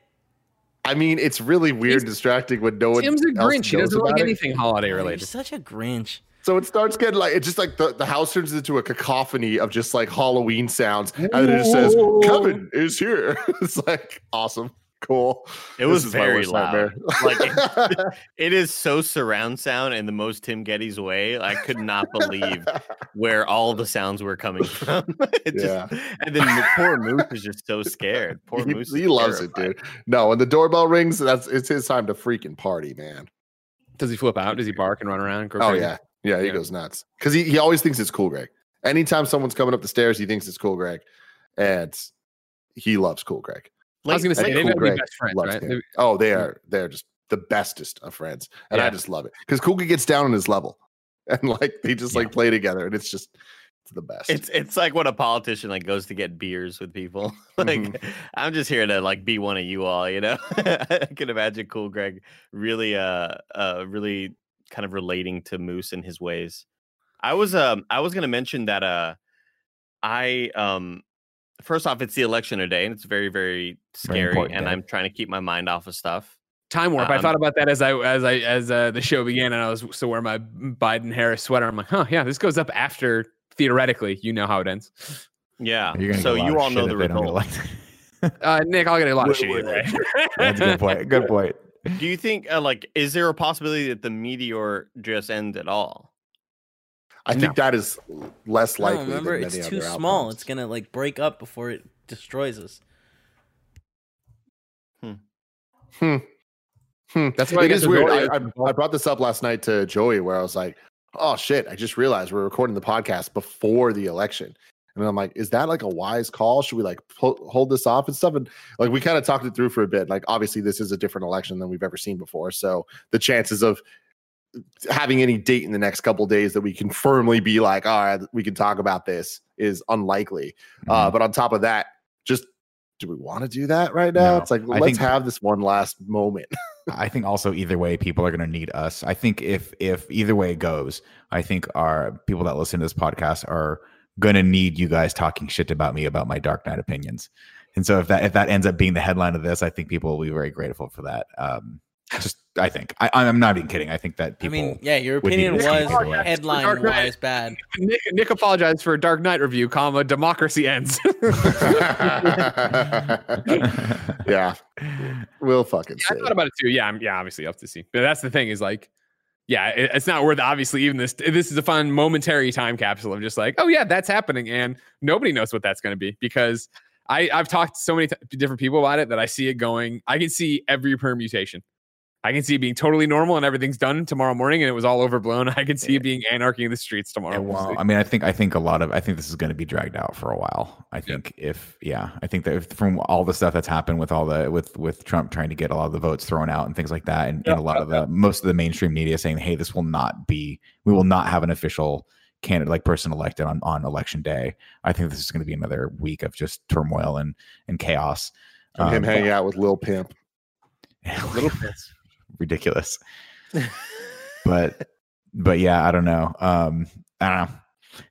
I mean, it's really weird, He's- distracting when no one Tim's a else Grinch. He doesn't like about it. anything holiday Oh, You're related. such a Grinch. So it starts getting like it's just like the, the house turns into a cacophony of just like Halloween sounds, and then it just says Kevin is here. it's like awesome, cool. It This was very worst loud. nightmare. Like it is so surround sound in the most Tim Getty's way. I could not believe where all the sounds were coming from. It just- and then the poor Moose is just so scared. Poor he, Moose. he is loves it, dude. No, when the doorbell rings, that's it's his time to freaking party, man. Does he flip out? Does he bark and run around? and Oh crazy? yeah, yeah, he Yeah. goes nuts because he, he always thinks it's cool, Greg. Anytime someone's coming up the stairs, he thinks it's cool, Greg, and he loves cool, Greg. I was gonna say Like they Cool gotta be best friends, right? him. They- Oh, they are they're just the bestest of friends, and I just love it because Kuga gets down on his level, and like they just like play together, and it's just It's the best. It's it's like when a politician like goes to get beers with people. like Mhm. I'm just here to like be one of you all, you know. I can imagine Cool Greg really uh uh really kind of relating to Moose and his ways. I was um I was gonna mention that uh I um first off it's the election today and it's very, very scary important and day. I'm trying to keep my mind off of stuff. Time warp. I Um, thought about that as I as I as uh, the show began, and I was still wearing my Biden Harris sweater. I'm like, huh, yeah, this goes up after theoretically. You know how it ends. Yeah. So get a lot you all know the if they don't get result. Uh, Nick, I'll get a lot of shit. That's a good point. Good point. Do you think uh, like is there a possibility that the meteor just ends at all? I think that is less No, likely. remember, than it's many too other small. outcomes. It's gonna like break up before it destroys us. Hmm. Hmm. That's why I it guess is the weird. I, I, I brought this up last night to Joey, where I was like, "Oh shit! I just realized we're recording the podcast before the election." And I'm like, "Is that like a wise call? Should we like po- hold this off and stuff?" And like, we kind of talked it through for a bit. Like, obviously, this is a different election than we've ever seen before, so the chances of having any date in the next couple days that we can firmly be like, "All right, we can talk about this," is unlikely. Uh, Mm-hmm. but on top of that, just do we want to do that right now? No. It's like let's think- have this one last moment. I think also either way, people are going to need us. I think if if either way it goes, I think our people that listen to this podcast are going to need you guys talking shit about me about my Dark Knight opinions. And so if that if that ends up being the headline of this, I think people will be very grateful for that. Um, just I think I, I'm not even kidding. I think that people. I mean, yeah, your opinion was speak either way. headline Dark Knight. wise bad. Nick, Nick apologized for a Dark Knight review, comma democracy ends. yeah, we'll fucking Yeah, I thought about it too. Yeah, I'm, yeah, obviously up to see. But that's the thing is like, yeah, it, it's not worth obviously even this. This is a fun momentary time capsule of just like, oh yeah, that's happening, and nobody knows what that's going to be because I I've talked to so many t- different people about it that I see it going. I can see every permutation. I can see it being totally normal and everything's done tomorrow morning and it was all overblown. I can see it being anarchy in the streets tomorrow. Yeah, well, I mean, I think I think a lot of I think this is going to be dragged out for a while. I think if yeah, I think that if, from all the stuff that's happened with all the with with Trump trying to get a lot of the votes thrown out and things like that, and, and a lot of the most of the mainstream media saying, "Hey, this will not be, we will not have an official candidate like person elected on on election day." I think this is going to be another week of just turmoil and and chaos. And him Um, hanging out with Lil Pimp. Little bits. Ridiculous. but but yeah, I don't know. Um, I don't know.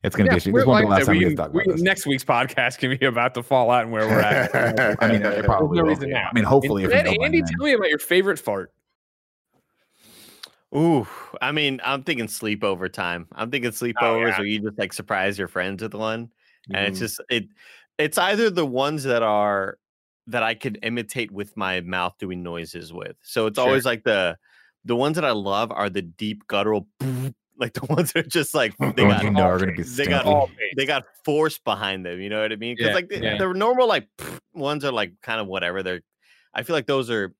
It's gonna Yeah, be. This won't be the last time we, we- get to talk we- about this. next week's podcast can be about the fallout and where we're at. I mean, it probably no will reason be. now. I mean, hopefully, if we Instead, know by Andy, then. tell me about your favorite fart. Ooh, I mean, I'm thinking sleepover time. I'm thinking sleepovers yeah. where you just like surprise your friends with one, and it's Mhm. just it. It's either the ones that are that I could imitate with my mouth doing noises with. So it's Sure. always like the the ones that I love are the deep guttural, like the ones that are just like they got you know be they got they got force behind them. You know what I mean? Because Yeah, like the, yeah. the normal like ones are like kind of whatever. They're I feel like those are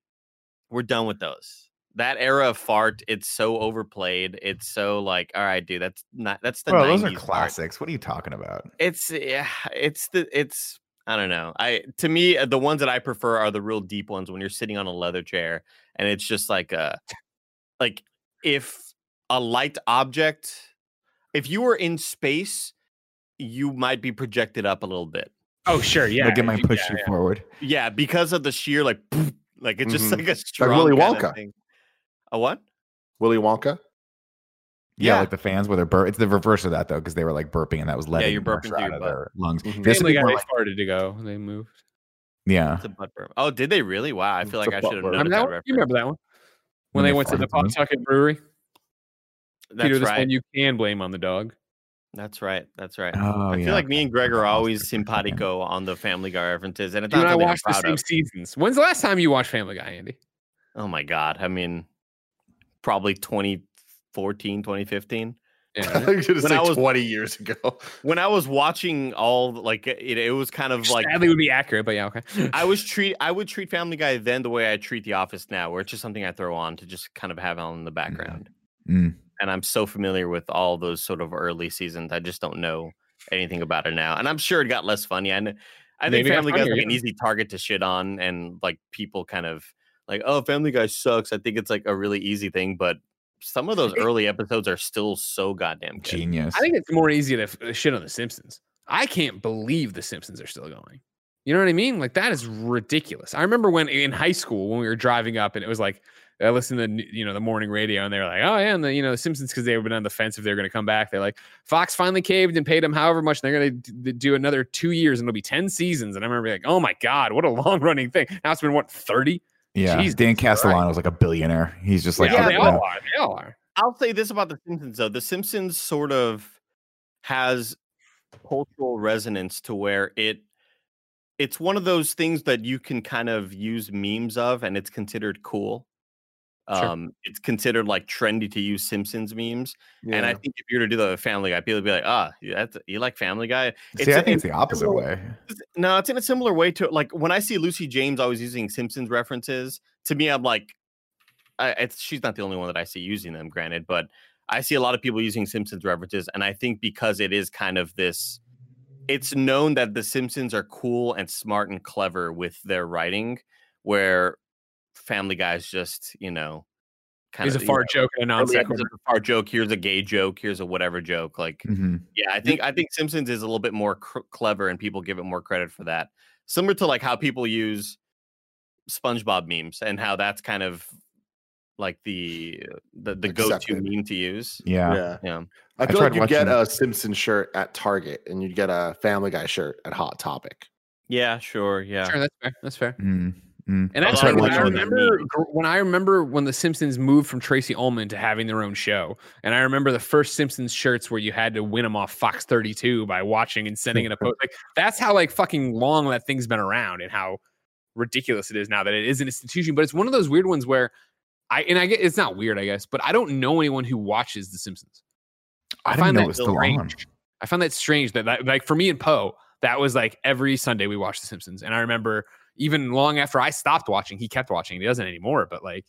we're done with those. That era of fart, it's so overplayed. It's so like, all right, dude, that's not that's the Bro, those are 90s fart. classics. What are you talking about? It's yeah, it's the it's I don't know. I to me uh, the ones that I prefer are the real deep ones when you're sitting on a leather chair and it's just like a like if a light object if you were in space you might be projected up a little bit. Oh, sure, yeah. like it might push yeah, you yeah. forward. Yeah, because of the sheer like like it's just Mhm. like a strong Willy kind of Wonka. thing. A what? Willy Wonka. Yeah, Yeah. like the fans where they're bur- It's the reverse of that though, because they were like burping and that was letting you're burping through out your of butt. their lungs. Mhm. This would Family Guy, they like- started to go. They moved. yeah, It's a butt burp. Oh, did they really? Wow, I feel It's like I should have burp. known Remember that that one? You remember that one? When When they they went to the? Pawtucket Brewery. That's Peter, this right. one you can blame on the dog. That's right. That's right. Oh, I yeah. feel like me and Greg are always awesome. simpatico on the Family Guy references, and it's You not and I something I'm watched the same of. seasons. When's the last time you watched Family Guy, Andy? Oh my god! I mean, probably 2014, 2015. Yeah. I'm gonna When I was- 20 years ago. When I was watching all like it, it was kind of like Sadly would be accurate, but yeah, okay. I was treat I would treat Family Guy then the way I treat The Office now, where it's just something I throw on to just kind of have on in the background. Mm. And I'm so familiar with all those sort of early seasons, I just don't know anything about it now. And I'm sure it got less funny. I, I think Maybe Family Guy's like an easy target to shit on, and like people kind of like, oh, Family Guy sucks. I think it's like a really easy thing, but some of those early episodes are still so goddamn good. Genius. I think it's more easy to f- uh, shit on the Simpsons. I can't believe the Simpsons are still going. You know what I mean? Like that is ridiculous. I remember when in high school when we were driving up and it was like I listened to the, you know the morning radio and they were like, oh yeah, and the you know the Simpsons because they were been on the fence if they're going to come back. They're like Fox finally caved and paid them however much. And they're going to do another two years and it'll be ten seasons. And I remember like, oh my god, what a long running thing. Now it's been what thirty? Yeah. Jesus Dan Christ. Castellaneta is like a billionaire. He's just like, yeah, they all are. They all are. I'll say this about the Simpsons though. The Simpsons sort of has cultural resonance to where it it's one of those things that you can kind of use memes of and it's considered cool. Sure. Um it's considered like trendy to use Simpsons memes. And I think if you were to do the Family Guy, people would be like, ah, you- that's you like Family Guy? See, I think it's the opposite similar- way. it's- No, it's in a similar way to like when I see Lucy James always using Simpsons references. To me, I'm like, I, it's she's not the only one that I see using them. Granted, but I see a lot of people using Simpsons references, and I think because it is kind of this, it's known that the Simpsons are cool and smart and clever with their writing, where Family Guy's just you know kind He's a of fart joke and a non sequitur. episodes of fart joke. Here's a gay joke. Here's a whatever joke. Like hmm yeah, I think I think Simpsons is a little bit more cr- clever, and people give it more credit for that. Similar to like how people use SpongeBob memes and how that's kind of like the the, the go-to meme to use. Yeah. yeah. Yeah, I I feel like you get watching- a Simpson shirt at Target and you'd get a Family Guy shirt at Hot Topic. yeah, sure, yeah. Sure, that's fair. That's fair. Mm, mm. And I actually, when I remember when I remember when the Simpsons moved from Tracey Ullman to having their own show, and I remember the first Simpsons shirts where you had to win them off Fox 32 by watching and sending in a post. Like that's how like fucking long that thing's been around, and how ridiculous it is now that it is an institution. But it's one of those weird ones where I and I get it's not weird, I guess, but I don't know anyone who watches the Simpsons. I I find that it was still on. strange. I found that strange that, that like for me and Poe, that was like every Sunday we watched The Simpsons. And I remember even long after I stopped watching, he kept watching. He doesn't anymore, but like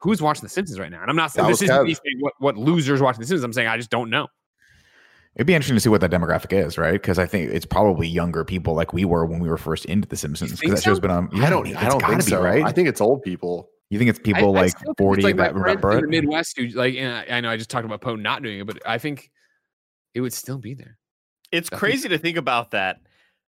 who's watching The Simpsons right now? And I'm not saying That this isn't Kev. me saying what, what losers watching The Simpsons. I'm saying I just don't know. It'd be interesting to see what that demographic is, right? Because I think it's probably younger people like we were when we were first into The Simpsons. Because that show's been on. I don't. I don't gotta think be, so. right? I think it's old people. you think it's people I like still think it's forty like that remember in the Midwest who like, and I, I know I just talked about Poe not doing it, but I think it would still be there. It's Definitely. crazy to think about that.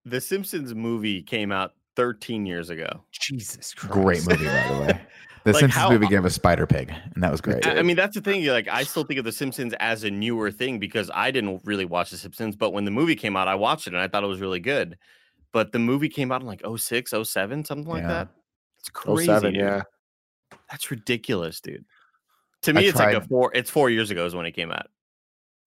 The Simpsons movie came out 13 years ago. Jesus Christ. Great movie, by the way. The Like, Simpsons how- movie gave us Spider Pig, and that was great. I I mean, that's the thing. Like, I still think of The Simpsons as a newer thing because I didn't really watch The Simpsons. But when the movie came out, I watched it and I thought it was really good. But the movie came out in like 06, 07, something like Yeah. that. It's Oh crazy. seven, dude. yeah. That's ridiculous, dude. To me, I it's like a four. It's four years ago is when it came out.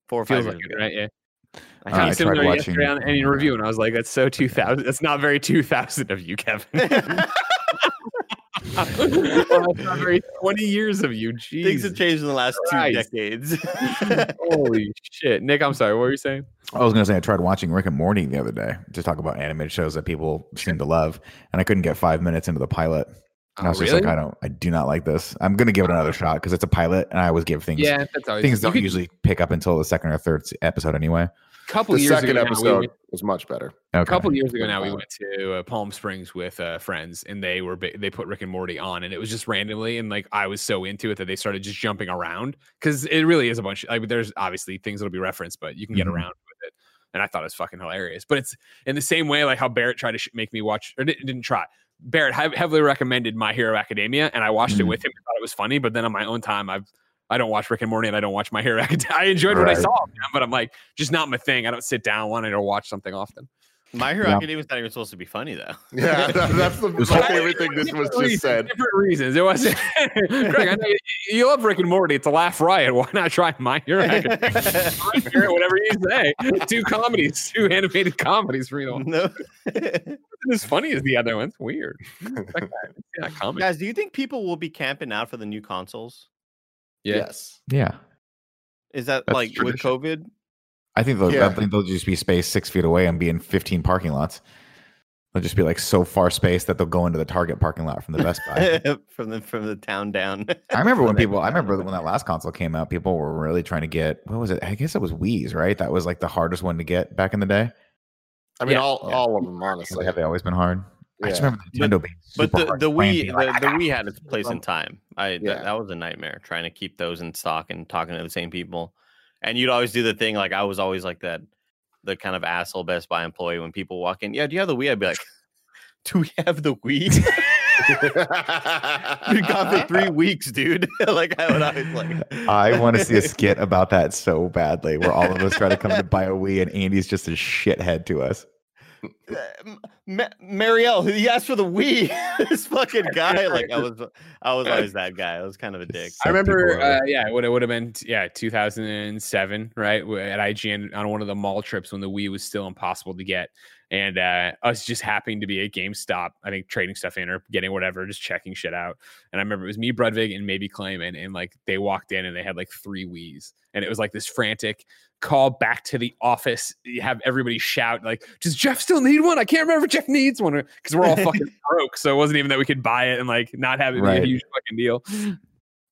Four or five Feels years like it, ago. right? Yeah. I Uh, I I was tried sitting there watching- on any review, and I was like, "That's so 2000. That's not very 2000 of you, Kevin." Well, that's not very 20 years of you. Things have changed in the last Christ. two decades. Holy shit, Nick. I'm sorry. What were you saying? I was gonna say I tried watching Rick and Morty the other day to talk about animated shows that people seem to love, and I couldn't get five minutes into the pilot. And I Oh, was just like, I don't, I do not like this. I'm gonna give it another shot because it's a pilot, and I always give things Yeah, that's always things don't could- usually pick up until the second or third episode anyway. couple The years second ago now, we episode went- was much better. Okay. A couple years ago now, we went to uh, Palm Springs with uh, friends, and they were they put Rick and Morty on, and it was just randomly, and like I was so into it that they started just jumping around because it really is a bunch. Like there's obviously things that'll be referenced, but you can get Mhm. around with it, and I thought it was fucking hilarious. But it's in the same way like how Barrett tried to sh- make me watch, or didn't, didn't try. Barrett heavily recommended My Hero Academia, and I watched it Mhm. with him. and thought it was funny, but then on my own time, I've I don't watch Rick and Morty, and I don't watch My Hero Academia. I enjoyed what I saw, but I'm like just not my thing. I don't sit down wanting to watch something often. My Hero Yeah. Academia is not even supposed to be funny though. Yeah, that- that's the, was my favorite thing this was just said. Different reasons. It wasn't. Greg, I know you, you love Rick and Morty. It's a laugh riot. Why not try My Hero Academia? My Hero, whatever you say. Two comedies, two animated comedies for you. no. As funny as the other one. It's weird. That guy, that comic. Guys, do you think people will be camping out for the new consoles? Yeah. Yes. Yeah, Is that That's like with. COVID? I think they'll, I think they'll just be spaced six feet away and be in 15 parking lots. They'll just be like so far spaced that they'll go into the Target parking lot from the Best Buy. from the from the town down. I remember when people, I remember when that last console came out, people were really trying to get, what was it? I guess it was Wii's, right? That was like the hardest one to get back in the day. I mean, Yeah. all Yeah. all of them, Like, honestly. have they always been hard? I just remember the Nintendo being But super the, hard the Wii, being like, the, "I the got Wii had its place in time. I yeah. that, that was a nightmare trying to keep those in stock and talking to the same people. And you'd always do the thing like I was always like that, the kind of asshole Best Buy employee when people walk in. Yeah, do you have the Wii? I'd be like, Do we have the Wii? we got for three weeks, dude. like I would always like. I want to see a skit about that so badly, where all of us try to come to buy a Wii, and Andy's just a shithead to us. Ma- Marielle, he asked for the Wii. this fucking guy, like I was, I was always that guy. I was kind of a dick. I remember, uh, yeah, it would have been yeah, 2007, right, at IGN on one of the mall trips when the Wii was still impossible to get, and uh, us just happening to be at GameStop, I think trading stuff in or getting whatever, just checking shit out. And I remember it was me, Brudvig, and maybe Clayman, and like they walked in and they had like three Wii's, and it was like this frantic call back to the office. You have everybody shout like, "Does Jeff still need one? I can't remember if Jeff needs one," because we're all fucking broke, so it wasn't even that we could buy it and like not have it be a huge fucking deal.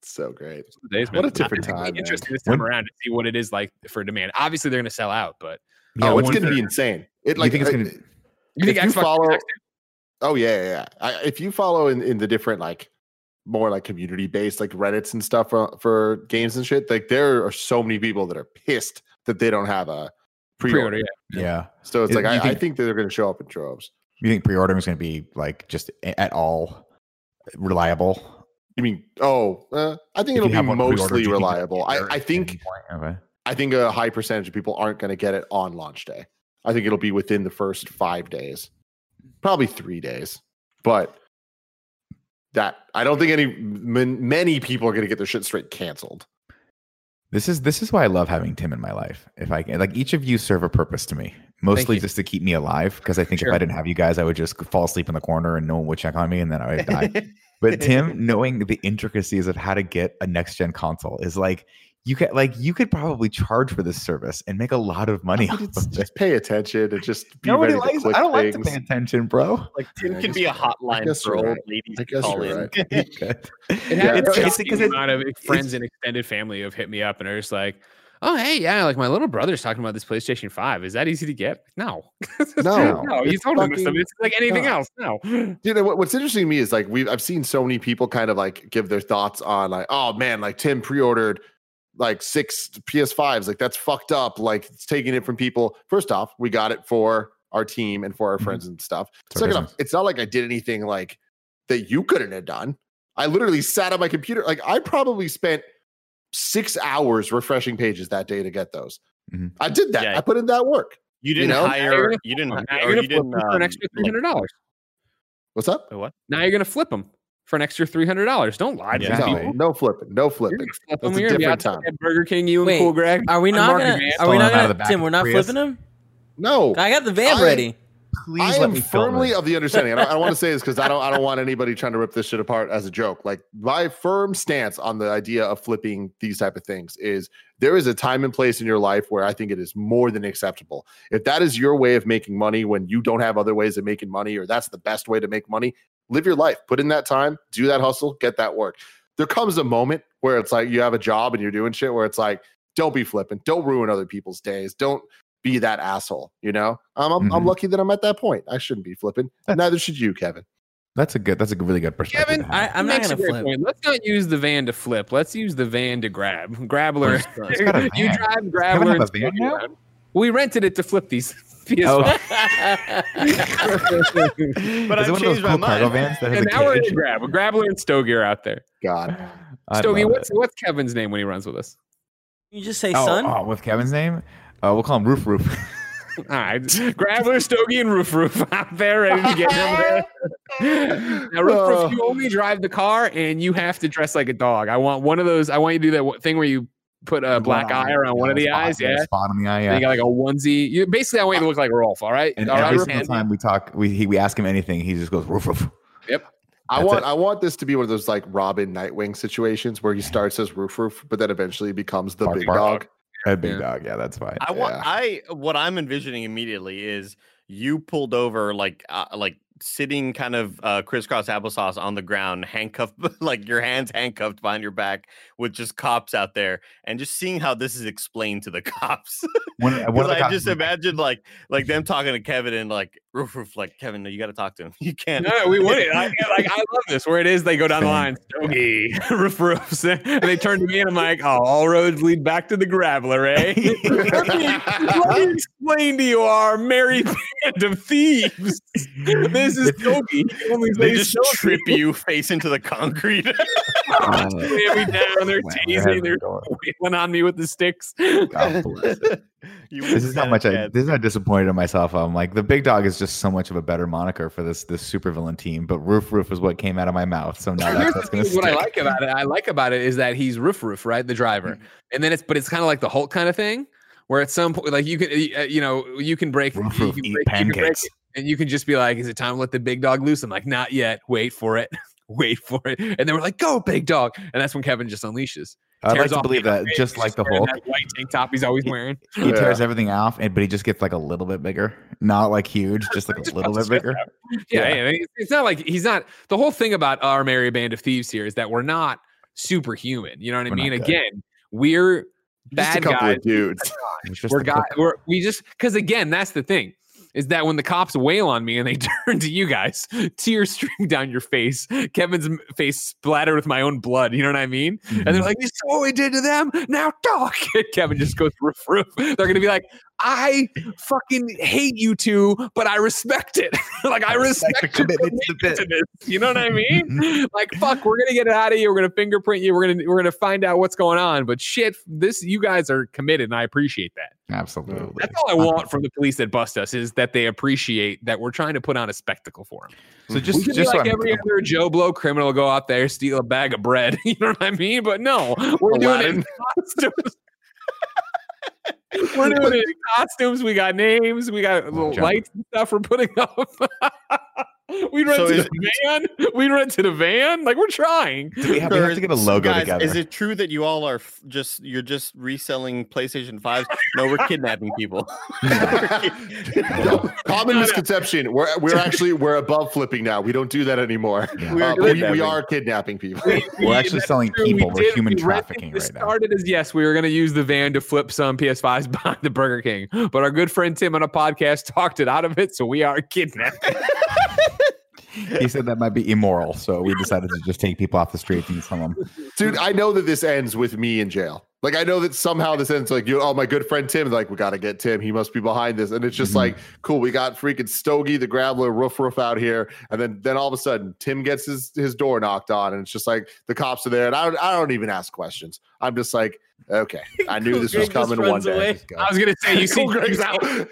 so great. Days, What a different It's gonna be time. Interesting this time When- around to see what it is like for demand. Obviously, they're going to sell out, but oh, it's going to be insane. It like You think it's uh, gonna- you think Xbox follow- Oh yeah, yeah. yeah. I, if you follow in, in the different like more like community based like Reddit's and stuff for, for games and shit, like there are so many people that are pissed that they don't have a pre-order. pre-order? Yeah. Yeah. So it's Is- like you I, I think- think that they're going to show up in droves. You think pre-ordering is going to be like just at all reliable? You mean? Oh, uh, I think If it'll be have one pre-ordered, mostly do you think it'll reliable. I, I think? Okay. I think a high percentage of people aren't going to get it on launch day. I think it'll be within the first five days, probably three days. But that I don't think any man, many people are going to get their shit straight canceled. This is this is why I love having Tim in my life. If I can, like each of you serve a purpose to me, mostly just to keep me alive. Because I think Sure. if I didn't have you guys, I would just fall asleep in the corner and no one would check on me, and then I would die. But Tim, knowing the intricacies of how to get a next gen console is like you could like you could probably charge for this service and make a lot of money But off it's of it. just pay attention and just be Nobody ready to likes. click I don't like to pay attention, bro. Like Tim Yeah, I can be a you're. I hotline guess for old right. ladies I guess call you're in. right. It Yeah, it's- it's, it's the because it- amount of friends and extended family who have hit me up and are just like, "Oh, hey, yeah, like my little brother's talking about this PlayStation Five. Is that easy to get? No, No, no. You it's told him this It's like anything no. else. No, You know what, what's interesting to me is like we have I've seen so many people kind of like give their thoughts on like oh man like Tim pre-ordered like six PS5s like that's fucked up like it's taking it from people. First off, we got it for our team and for our Mhm. friends and stuff. It's Second off, it's not like I did anything like that you couldn't have done. I literally sat on my computer like I probably spent six hours refreshing pages that day to get those. Mhm. I did that. Yeah. I put in that work. You didn't you're hire. You didn't. now hi- you're or gonna you didn't. them for an um, extra three like- hundred dollars. What's up? Wait, What? Now you're gonna flip them for an extra three hundred dollars. Don't lie to Yeah. these No, people. no flipping. No flipping. gonna flip That's a You're gonna be different out time. at Burger King. You and Wait, Cool Greg. Are we not gonna? Van. Are we not gonna? Tim, we're not Prius. flipping him. No. I got the van I- ready. Please I let am me film firmly of the understanding. I don't, I want to say this because I don't. I don't want anybody trying to rip this shit apart as a joke. Like my firm stance on the idea of flipping these type of things is there is a time and place in your life where I think it is more than acceptable. If that is your way of making money when you don't have other ways of making money, or that's the best way to make money, live your life. Put in that time, do that hustle, get that work. There comes a moment where it's like you have a job and you're doing shit where it's like, don't be flipping, don't ruin other people's days, don't be that asshole. You know, um, I'm, I'm Mhm. lucky that I'm at that point. I shouldn't be flipping. Neither should you, Kevin. That's a good. That's a really good perspective. Kevin. I, I'm not a gonna flip. point. Let's not use the van to flip. Let's use the van to grab. Grabbler. It's got a you drive Kevin Grabbler. have a and van Spooky now? around. We rented it to flip these. Oh. But I've it one of those changed my cool cargo mind. vans that has and a now we're cage? in Grab. Grabbler and Stogie are out there. God. I Stogie, what's it. what's Kevin's name when he runs with us? you just say Oh, son. oh, with Kevin's name, uh, we'll call him Roof Roof. All right, Grabbler, Stogie, and Roof Roof out there ready to get him there. now, Roof. Roof, you only drive the car, and you have to dress like a dog. I want one of those. I want you to do that thing where you put a black eye around one of the spot, eyes. yeah, Yeah, spot on the eye. And Yeah. you got like a onesie. You basically, I want you to look like Rolf. All right, And all right, every Roof? single time we talk, we he, we ask him anything, he just goes roof roof. Yep i want it. I want this to be one of those like Robin Nightwing situations where he starts as roof roof, but then eventually becomes the Bark, big bark. dog. A big Yeah. dog. Yeah, that's fine. I want. I what I'm envisioning immediately is you pulled over like uh, like sitting kind of uh, crisscross applesauce on the ground, handcuffed, like your hands handcuffed behind your back, with just cops out there, and just seeing how this is explained to the cops. One, one of Because the I cops- just imagine like like them talking to Kevin and like roof roof like Kevin, you got to talk to him. You can't. No, we won it. I, like I love this. Where it is, they go down the line. Stogie, roof roofs. And they turn to me and I'm like, oh, all roads lead back to the graveler, eh? let, me, let me explain to you our merry band of thieves. This is Stogie. He They just Stogie. trip you face into the concrete. Uh, me down. They're slam your tasing. They're door. wailing on me with the sticks. God bless it. This is how wouldn't much I. stand This is how disappointed in myself I'm. Like the big dog is just so much of a better moniker for this this supervillain team. But roof roof is what came out of my mouth. So now Here's that's the what's thing, gonna what I like about it, I like about it is that he's roof roof, right? The driver, and then it's but it's kind of like the Hulk kind of thing, where at some point, like you can, uh, you know, you can break, you can eat break- you can break pancakes. it, and you can just be like, "Is it time to let the big dog loose?" I'm like, "Not yet. Wait for it. Wait for it." And then we're like, "Go, big dog!" And that's when Kevin just unleashes. I'd like tears to off believe that face, just like the wearing Hulk, white tank top he's always wearing. he tears Yeah. everything off, and but he just gets like a little bit bigger, not like huge, just like a Just little bit bigger. Yeah, Yeah. yeah. it's- It's not like he's not. The whole thing about our merry band of thieves here is that we're not superhuman. You know what I We're not mean? Again, we're Just a bad guys. dudes. We're guy. We're we just because again, that's the thing. Is that when the cops wail on me and they turn to you guys, tears stream down your face, Kevin's face splattered with my own blood. You know what I mean? And they're Mhm. like, "You saw what we did to them. Now talk." And Kevin just goes roof roof. They're gonna be like, "I fucking hate you two, but I respect it. like I I respect respect, the your commitment to the to this. You know what I mean? Mm-hmm. like fuck, we're gonna get it out of you. We're gonna fingerprint you. We're gonna we're gonna find out what's going on. But shit, this you guys are committed, and I appreciate that. Absolutely. That's all I want from the police that bust us is that they appreciate that we're trying to put on a spectacle for them. So mm-hmm. just could just be so like I'm every clear, other Joe Blow criminal go out there steal a bag of bread. You know what I mean? But no, we're doing it in Aladdin. costumes. We're doing it costumes. We got names. We got little lights and stuff we're putting up. we rent So is- the van. We rent to the van. Like we're trying. do we have, we have to get a logo guys, together. Is it true that you all are f- just you're just reselling PlayStation 5s? No, we're kidnapping people. Common misconception. We're we're actually we're above flipping now. We don't do that anymore. Yeah. We are Uh, we, we kidnapping. are kidnapping people. We're actually selling true, people. We're did- human we trafficking It right now. started as yes, we were going to use the van to flip some PS5s behind the Burger King, but our good friend Tim on a podcast talked it out of it, so we are kidnapping. He said that might be immoral, so we decided to just take people off the streets and sell them. Dude, I know that this ends with me in jail. Like I know that somehow this ends like you. Oh, my good friend Tim. Like we got to get Tim. He must be behind this. And it's just Mhm. like cool. We got freaking Stogie the Graveler roof roof out here, and then then all of a sudden Tim gets his his door knocked on, and it's just like the cops are there, and I don't I don't even ask questions. I'm just like, okay, I knew this was Greg just coming one day. go. I was going to say, you see, Cool Greg's out. Tim,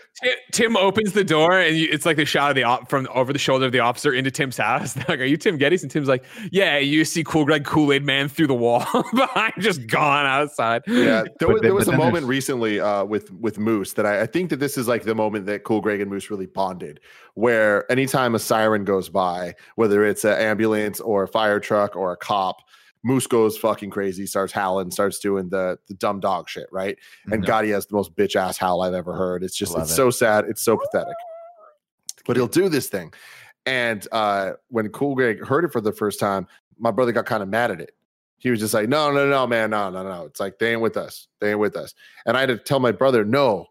Tim opens the door, and you, it's like the shot of the op from over the shoulder of the officer into Tim's house. They're like, are you Tim Gettys? And Tim's like, yeah. You see Cool Greg Kool Aid Man through the wall behind, just gone outside. Yeah, there was, then- there was a moment there's- recently uh, with with Moose that I, I think that this is like the moment that Cool Greg and Moose really bonded, where anytime a siren goes by, whether it's an ambulance or a fire truck or a cop, Moose goes fucking crazy, starts howling, starts doing the the dumb dog shit, right? And Mhm. Gotti has the most bitch ass howl I've ever heard. It's just it's it. so sad, it's so pathetic. But he'll do this thing, and uh, when Cool Greg heard it for the first time, my brother got kind of mad at it he was just like, no, no, no, man, no, no, no. It's like they ain't with us. They ain't with us. And I had to tell my brother, no,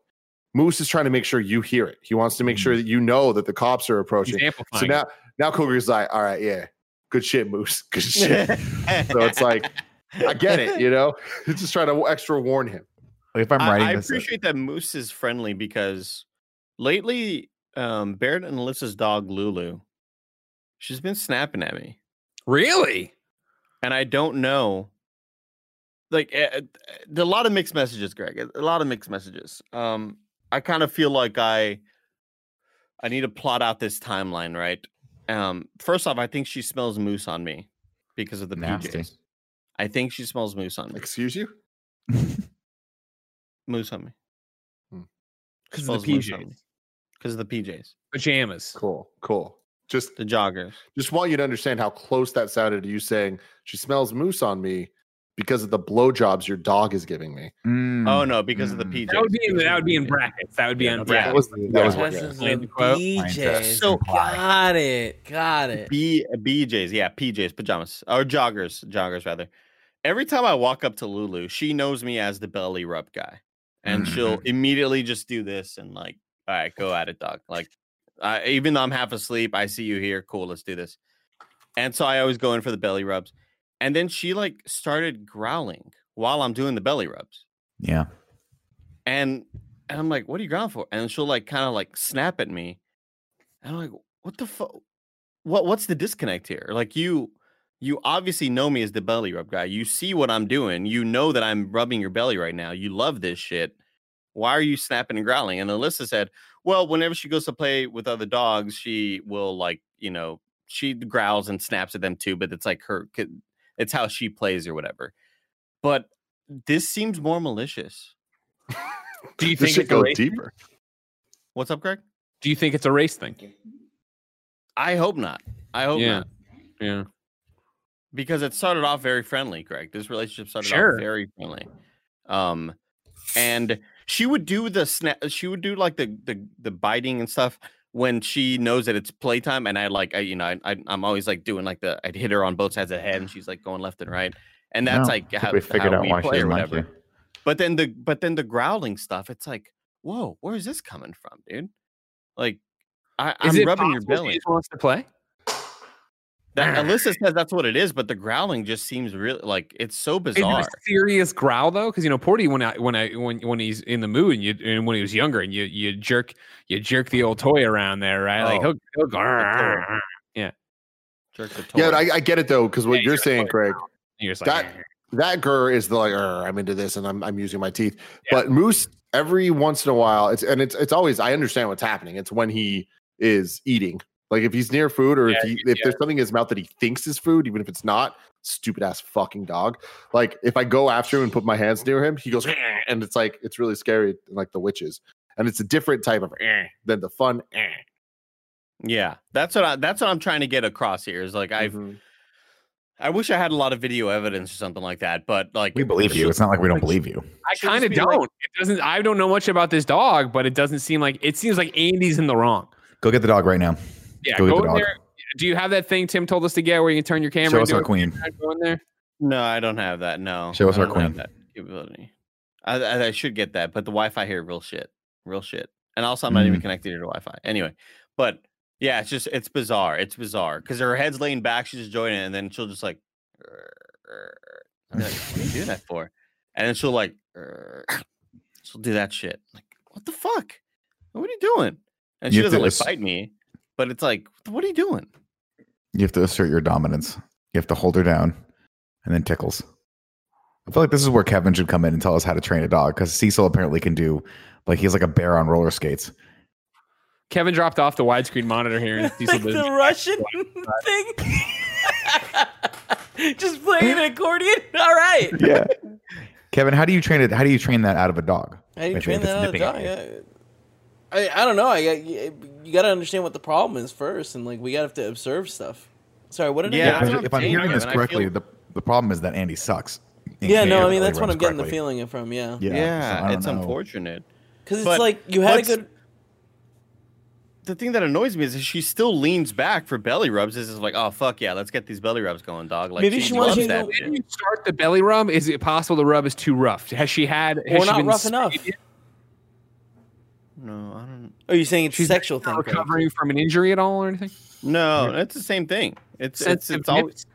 Moose is trying to make sure you hear it. He wants to make sure that you know that the cops are approaching. So now, now Cougar's like, all right, yeah, good shit, Moose, good shit. so it's like, I get it, you know. It's just trying to extra warn him. If I'm I, writing I this, uh, appreciate that Moose is friendly because lately, um, Barrett and Alyssa's dog Lulu, she's been snapping at me, really? and I don't know. Like, uh, a lot of mixed messages, Greg. A lot of mixed messages. Um, I kind of feel like I, I need to plot out this timeline, right? Um, first off, I think she smells moose on me because of the Nasty. PJs. I think she smells moose on me. Excuse you? Moose on me. Because of the PJs, Because of the PJs, pajamas. Cool, cool. Just, the joggers. just want you to understand how close that sounded to you saying she smells moose on me because of the blowjobs your dog is giving me. Mm. Oh no, because of the Mm. PJ. That would be in that would be in brackets. That would be on That brackets. was, that was what, Tessa's yeah. a BJ's. So- got it. Got it. B BJ's, yeah, PJ's pajamas or joggers, joggers rather. Every time I walk up to Lulu, she knows me as the belly rub guy, and she'll immediately just do this and like, all right, go at it, dog. Like, uh, even though I'm half asleep, I see you here. Cool, let's do this. And so I always go in for the belly rubs, and then she like started growling while I'm doing the belly rubs, Yeah. and and I'm like, what are you growling for? And she'll like kind of like snap at me, and I'm like, what the fuck? What what's the disconnect here? Like you you obviously know me as the belly rub guy. You see what I'm doing. You know that I'm rubbing your belly right now. You love this shit. Why are you snapping and growling? And Alyssa said, Well, whenever she goes to play with other dogs, she will like, you know, she growls and snaps at them too, but it's like her it's how she plays or whatever. But this seems more malicious. Do you this think should it's a go deeper. What's up, Greg? Do you think it's a race thing? I hope not. I hope Yeah. not. Yeah. because it started off very friendly greg this relationship started Sure. off very friendly um and she would do the snap she would do like the the, the biting and stuff when she knows that it's playtime and i like I, you know I, I, i'm always like doing like the i'd hit her on both sides of the head and she's like going left and right. And that's No, like how, we figured how out we why she play or doesn't like whatever. but then the but then the growling stuff it's like whoa where is this coming from dude? Like I, Is i'm rubbing your she belly. just wants to play? That Alyssa says that's what it is, but the growling just seems really like it's so Is it bizarre. a serious growl though? Because you know, Porty when I when I when when he's in the mood and you and when he was younger and you you jerk you jerk the old toy around there, right? Like Oh, he'll, he'll go. toy. And Jerk the Yeah, toy. I, I get it though, because what Yeah, you're he's saying, Craig, you're like, That- that gur is the like, I'm into this and I'm I'm using my teeth. Yeah. But Moose, every once in a while, it's and it's it's always I understand what's happening. It's when he is eating. Like if he's near food or if he if there's something in his mouth that he thinks is food, even if it's not, stupid ass fucking dog. Like if I go after him and put my hands near him, he goes "Eh," and it's like it's really scary, like the witches. And it's a different type of "Eh," than the fun. "Eh." yeah, that's what I that's what I'm trying to get across here. Is like I've Mhm. I wish I had a lot of video evidence or something like that, but like We believe you. she'll- It's not like we don't like, believe you. I kind of just be like- don't. it doesn't. I don't know much about this dog, but it doesn't seem like it seems like Andy's in the wrong. Go get the dog right now. Yeah, Go go, the in dog. there. Do you have that thing Tim told us to get where you can turn your camera? Show and us do our it? queen. Go in there. No, I don't have that. No, Show us our queen. That capability. I, I, I should get that, but the Wi-Fi here, real shit, real shit. And also, I'm not Mm. even connected to Wi-Fi. Anyway, but yeah, it's just it's bizarre. It's bizarre because her head's laying back. She's just joining it, and then she'll just like, I'm like, what are you doing that for? And then she'll like, she'll do that shit. Like, what the fuck? What are you doing? And she You have doesn't like ass- fight me, but it's like, what are you doing? You have to assert your dominance. You have to hold her down and then tickles. I feel like this is where Kevin should come in and tell us how to train a dog because Cecil apparently can do like he's like a bear on roller skates. Kevin dropped off the widescreen monitor here and Cecil like did- the Russian thing. Just playing an accordion. All right. Yeah. Kevin, how do you train it? How do you train that out of a dog? How do you train that out of nipping dog? At you. I, I don't know. I got you, you got to understand what the problem is first, and like we got to have to observe stuff. Sorry, what did Yeah, I? Yeah, if- I'm if I'm hearing this correctly, feel- the, the problem is that Andy sucks. He Yeah, no, I mean that's what I'm getting the correctly. feeling from. Yeah, Yeah, Yeah, so it's know. unfortunate. because it's like you had a good. the thing that annoys me is that she still leans back for belly rubs. This is like, oh fuck yeah, let's get these belly rubs going, dog. Like Maybe she wants loves you to that go- shit. When you start the belly rub, is it possible the rub is too rough? Has she had? Has Or she not been rough enough. Spayed? No, I don't. Are you saying it's She's sexual thing? Craig? recovering from an injury at all or anything? No, it's the same thing. It's it's it's always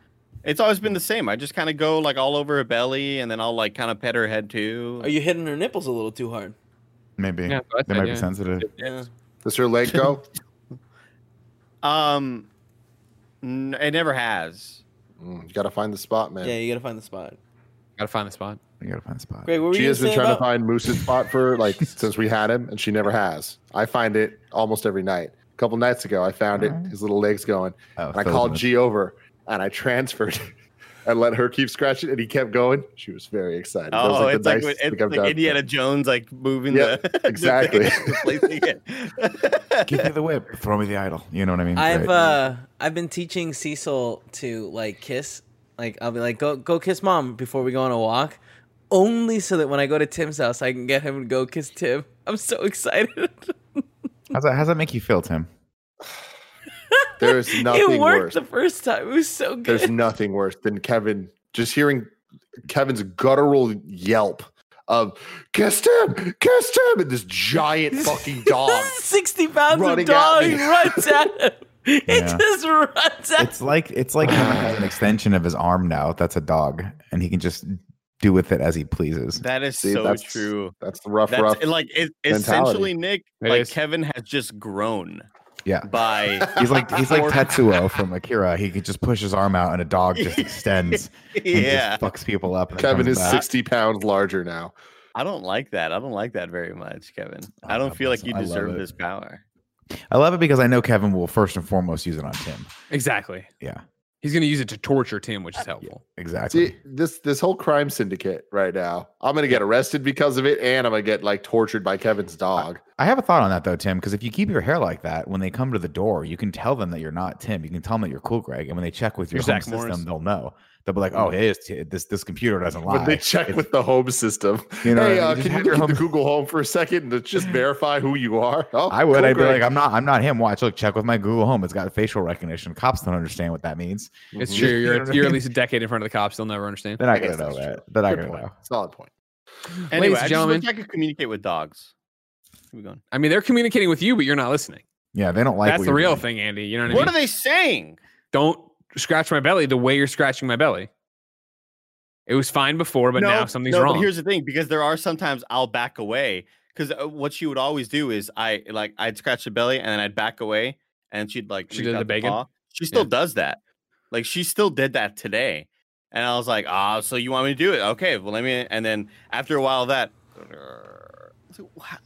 it's always been the same. I just kind of go like all over her belly, and then I'll like kind of pet her head too. Are you hitting her nipples a little too hard? Maybe Yeah, they it, might yeah. be sensitive. Yeah. Does her leg go? Um, n- it never has. Mm, you got to find the spot, man. Yeah, you got to find the spot. Gotta find the spot. You gotta find a spot. Greg, what She has been trying about? to find Moose's spot for like since we had him, and she never has. I find it almost every night. A couple nights ago, I found it. Alright. His little legs going, Oh, and I called G over, and I transferred, and let her keep scratching, and he kept going. She was very excited. Oh, the it's like it's thing I've done. Indiana Jones like moving Yeah, the exactly. Give me the whip. Throw me the idol. You know what I mean? I've Right. uh I've been teaching Cecil to like kiss Like I'll be like, go go kiss mom before we go on a walk, only so that when I go to Tim's house, I can get him to go kiss Tim. I'm so excited. How's that, how's that make you feel, Tim? There's it nothing worked worse. the first time. It was so good. There's nothing worse than Kevin just hearing Kevin's guttural yelp of "Kissed him, kissed him," and this giant fucking dog. Sixty pounds of dog runs at him. It Yeah. just runs at It's like it's like has an extension of his arm now. That's a dog, and he can just do with it as he pleases. That is See, so that's- true. That's the rough, That's rough. like it, essentially, Nick. It like is. Kevin has just grown Yeah. by He's like he's like Tetsuo from Akira. He could just push his arm out, and a dog just extends. And yeah. just fucks people up. And Kevin is back. 60 pounds larger now. I don't like that. I don't like that very much, Kevin. Oh, I Oh, don't God feel like you him. I love deserve this power. I love it because I know Kevin will first and foremost use it on Tim. Exactly. Yeah, He's going to use it to torture Tim, which is uh, helpful. exactly. See, this this whole crime syndicate right now. I'm gonna get arrested because of it, and I'm gonna get like tortured by Kevin's dog. I have a thought on that though, Tim. Because if you keep your hair like that, when they come to the door, you can tell them that you're not Tim. You can tell them that you're cool, Greg. And when they check with your You're home system, Morris. they'll know. They'll be like, "Oh, hey, it's this this computer doesn't lie." When they check It's- with the home system, You know, hey, uh, just can you have your at the Google Home for a second and just verify who you are? Oh, I would. cool, I'd be like, I'm not. I'm not him. Watch. Look. Check with my Google Home. It's got facial recognition. Cops don't understand what that means. It's true. You know You're, you're at least a decade in front of the cops. They'll never understand. They're not gonna know that's that. true. They're not Good gonna point. know. Solid point. Anyway, Ladies and gentlemen. wish I could communicate with dogs. Keep it going. I mean, they're communicating with you, but you're not listening. Yeah, they don't like. That's what the real doing. thing, Andy. You know what I What are they saying? Don't scratch my belly the way you're scratching my belly. It was fine before, but now something's no, wrong. But here's the thing, because there are sometimes I'll back away because what she would always do is I like I'd scratch the belly and then I'd back away and she'd like She did the bacon? paw. She still Yeah. does that. Like she still did that today, and I was like, ah, so you want me to do it? Okay, well let me. And then after a while, that.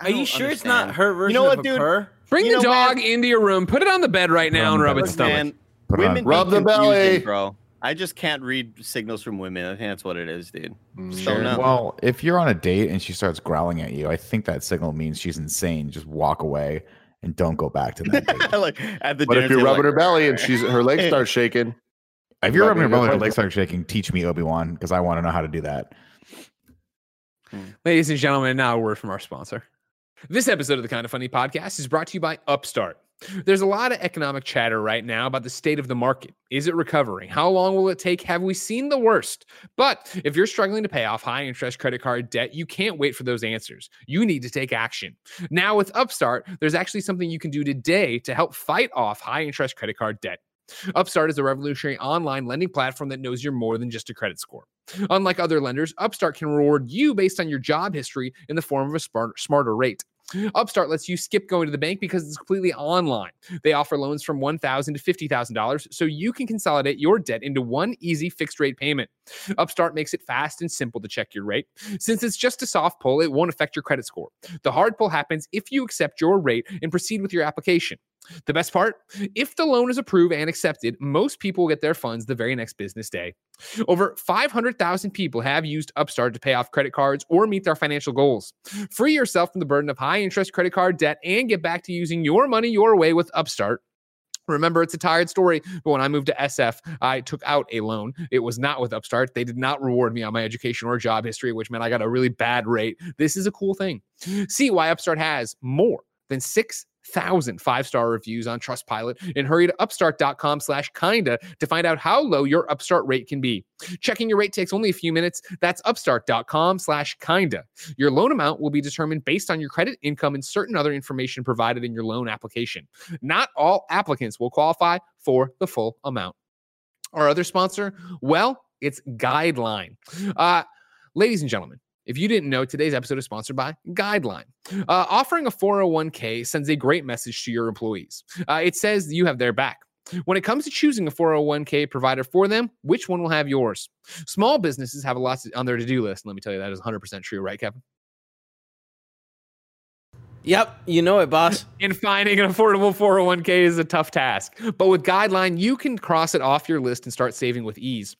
Are you sure it's not her version know of what, a dude? purr? Bring You the know, dog into your room, put it on the bed right now, and rub its stomach. man, Put it on. women Rub be the belly. bro. I just can't read signals from women. I think that's what it is, dude. Mm, sure. don't. Well, if you're on a date and she starts growling at you, I think that signal means she's insane. Just walk away and don't go back to that date. like at the But if you're rubbing like, her belly and she's her legs start shaking, if you're rubbing her belly, good her legs start shaking. Teach me Obi Wan because I want to know how to do that. Hmm. Ladies and gentlemen, now a word from our sponsor. This episode of the Kind of Funny podcast is brought to you by Upstart. There's a lot of economic chatter right now about the state of the market. Is it recovering? How long will it take? Have we seen the worst? But if you're struggling to pay off high interest credit card debt, you can't wait for those answers. You need to take action. Now, with Upstart, there's actually something you can do today to help fight off high interest credit card debt. Upstart is a revolutionary online lending platform that knows you're more than just a credit score. Unlike other lenders, Upstart can reward you based on your job history in the form of a smarter rate. Upstart lets you skip going to the bank because it's completely online. They offer loans from 1,000 to $50,000 so you can consolidate your debt into one easy fixed rate payment. Upstart makes it fast and simple to check your rate. Since it's just a soft pull, it won't affect your credit score. The hard pull happens if you accept your rate and proceed with your application. The best part? If the loan is approved and accepted, most people will get their funds the very next business day. Over 500,000 people have used Upstart to pay off credit cards or meet their financial goals. Free yourself from the burden of high interest credit card debt and get back to using your money your way with Upstart. Remember, it's a tired story, but when I moved to SF, I took out a loan. It was not with Upstart. They did not reward me on my education or job history, which meant I got a really bad rate. This is a cool thing. See why Upstart has more than 6,000 five-star reviews on Trustpilot and hurry to upstart.com slash kinda to find out how low your Upstart rate can be. Checking your rate takes only a few minutes. That's upstart.com slash kinda. Your loan amount will be determined based on your credit, income, and certain other information provided in your loan application. Not all applicants will qualify for the full amount. Our other sponsor, well, it's Guideline. Uh, ladies and gentlemen, if you didn't know, today's episode is sponsored by Guideline. Uh, offering a 401k sends a great message to your employees. Uh, it says you have their back. When it comes to choosing a 401k provider for them, which one will have yours? Small businesses have a lot on their to do list. And let me tell you, that is 100% true, right, Kevin? Yep, you know it, boss. And finding an affordable 401k is a tough task. But with Guideline, you can cross it off your list and start saving with ease.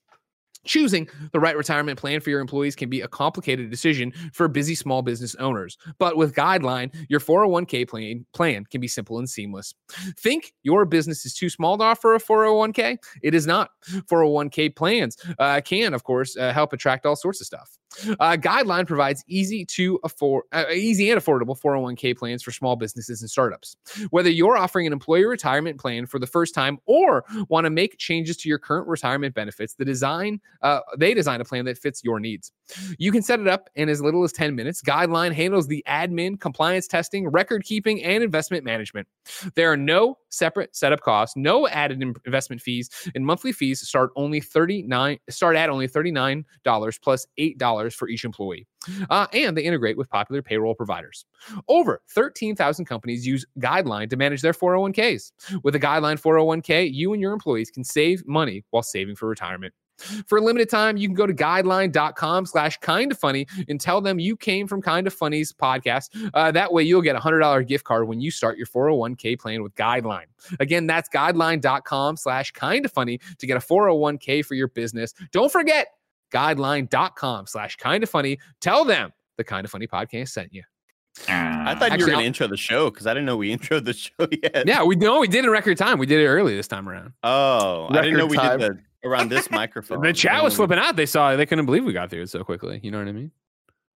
Choosing the right retirement plan for your employees can be a complicated decision for busy small business owners. But with Guideline, your 401k plan, plan can be simple and seamless. Think your business is too small to offer a 401k? It is not. 401k plans uh, can, of course, uh, help attract all sorts of stuff. Uh, Guideline provides easy to afford, uh, easy and affordable 401k plans for small businesses and startups. Whether you're offering an employee retirement plan for the first time or want to make changes to your current retirement benefits, the design uh, they design a plan that fits your needs. You can set it up in as little as 10 minutes. Guideline handles the admin, compliance testing, record keeping, and investment management. There are no separate setup costs, no added investment fees, and monthly fees start only 39 start at only $39 plus $8 for each employee. Uh, and they integrate with popular payroll providers. Over 13,000 companies use Guideline to manage their 401ks. With a Guideline 401k, you and your employees can save money while saving for retirement. For a limited time, you can go to guideline.com slash kind of funny and tell them you came from Kind of Funny's podcast. Uh, that way, you'll get a $100 gift card when you start your 401k plan with Guideline. Again, that's guideline.com slash kind of funny to get a 401k for your business. Don't forget guideline.com slash kind of funny. Tell them the Kind of Funny podcast sent you. Ah. I thought you were going to intro the show because I didn't know we introed the show yet. Yeah, we know we did it in record time. We did it early this time around. Oh, I didn't know we Record did that around this microphone. The chat was mm. flipping out. They saw. They couldn't believe we got through it so quickly. You know what I mean?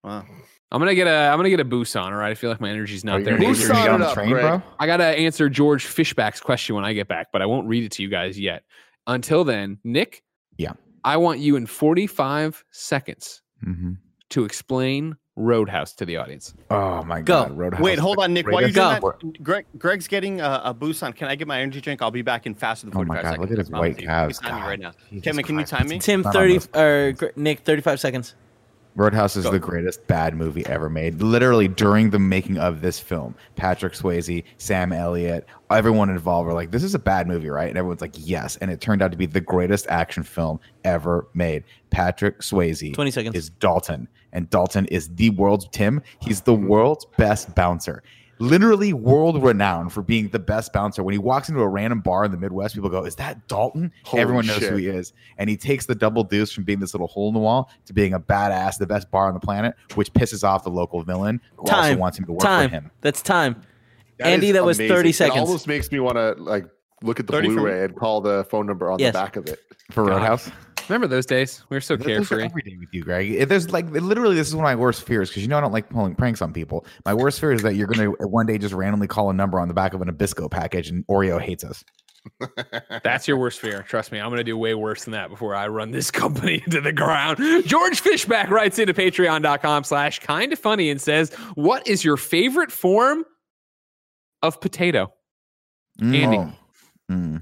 Wow. I'm gonna get a I'm gonna get a boost on. All right, I feel like my energy's not there. Boost get anymore. your on on the up, train, bro? I gotta answer George Fishback's question when I get back, but I won't read it to you guys yet. Until then, Nick. Yeah. I want you in 45 seconds Mhm. to explain Roadhouse to the audience. Oh my Go. god, Roadhouse. Wait, hold on, Nick. While you're greatest- doing that, Greg, Greg's getting a, a boost on. Can I get my energy drink? I'll be back in faster than Oh 45 my god, seconds. look at his white you. calves. You can time me right now. Jesus Kevin, can you time me? Tim, 30 this. or Gr- Nick, 35 seconds. Roadhouse is Go. the greatest bad movie ever made. Literally during the making of this film, Patrick Swayze, Sam Elliott, everyone involved were like, "This is a bad movie, right?" And everyone's like, "Yes." And it turned out to be the greatest action film ever made. Patrick Swayze 20 seconds. is Dalton, and Dalton is the world's Tim. He's the world's best bouncer. Literally world renowned for being the best bouncer. When he walks into a random bar in the Midwest, people go, "Is that Dalton?" Holy Everyone knows shit. who he is, and he takes the double deuce from being this little hole in the wall to being a badass, the best bar on the planet, which pisses off the local villain who also wants him to work Time. for him. That's time. That Andy, is that was 30 seconds. It almost makes me want to like look at the 30 for me? Blu-ray and call the phone number on Yes. the back of it. For God. Roadhouse, Remember those days? We were so Those carefree. every day with you, Greg. If There's like literally, this is one of my worst fears because you know I don't like pulling pranks on people. My worst fear is that you're gonna one day just randomly call a number on the back of an Nabisco package and Oreo hates us. That's your worst fear. Trust me, I'm going to do way worse than that before I run this company into the ground. George Fishback writes into patreon.com slash kind of funny and says, What is your favorite form of potato? Andy. Oh. Mm.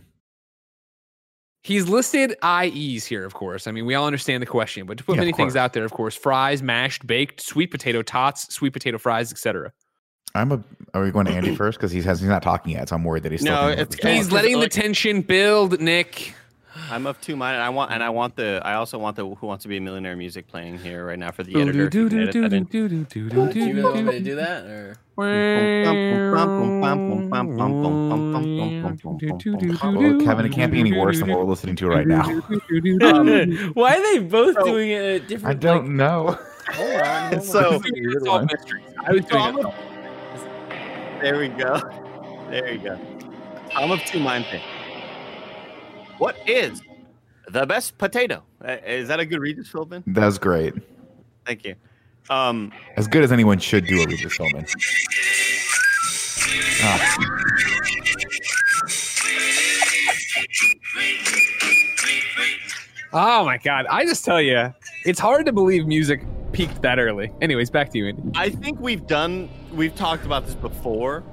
He's listed IEs here, of course. I mean, we all understand the question, but to put Yeah, many things out there, of course, fries, mashed, baked, sweet potato tots, sweet potato fries, etc. I'm a. Are we going to Andy first because he's has he's not talking yet, so I'm worried that he's. No, thinking it's- He's letting the tension build, Nick. I'm of two mind. I want and I want the. I also want the Who Wants to Be a Millionaire music playing here right now for the editor. if you can edit that in. Do you really want me to do that? Or? Oh, Kevin, it can't be any worse than what we're listening to right now. Why are they both doing it at different I don't know. Hold on, So- It's all mysteries. I was doing it. There we go. There you go. I'm of two mind thing. What is the best potato? Uh, Is that a good Regis Philbin? That was great. Thank you. Um, As good as anyone should do a Regis Philbin. Ah, Oh my god! I just tell you, it's hard to believe music peaked that early. Anyways, back to you, Andy. I think we've done. We've talked about this before,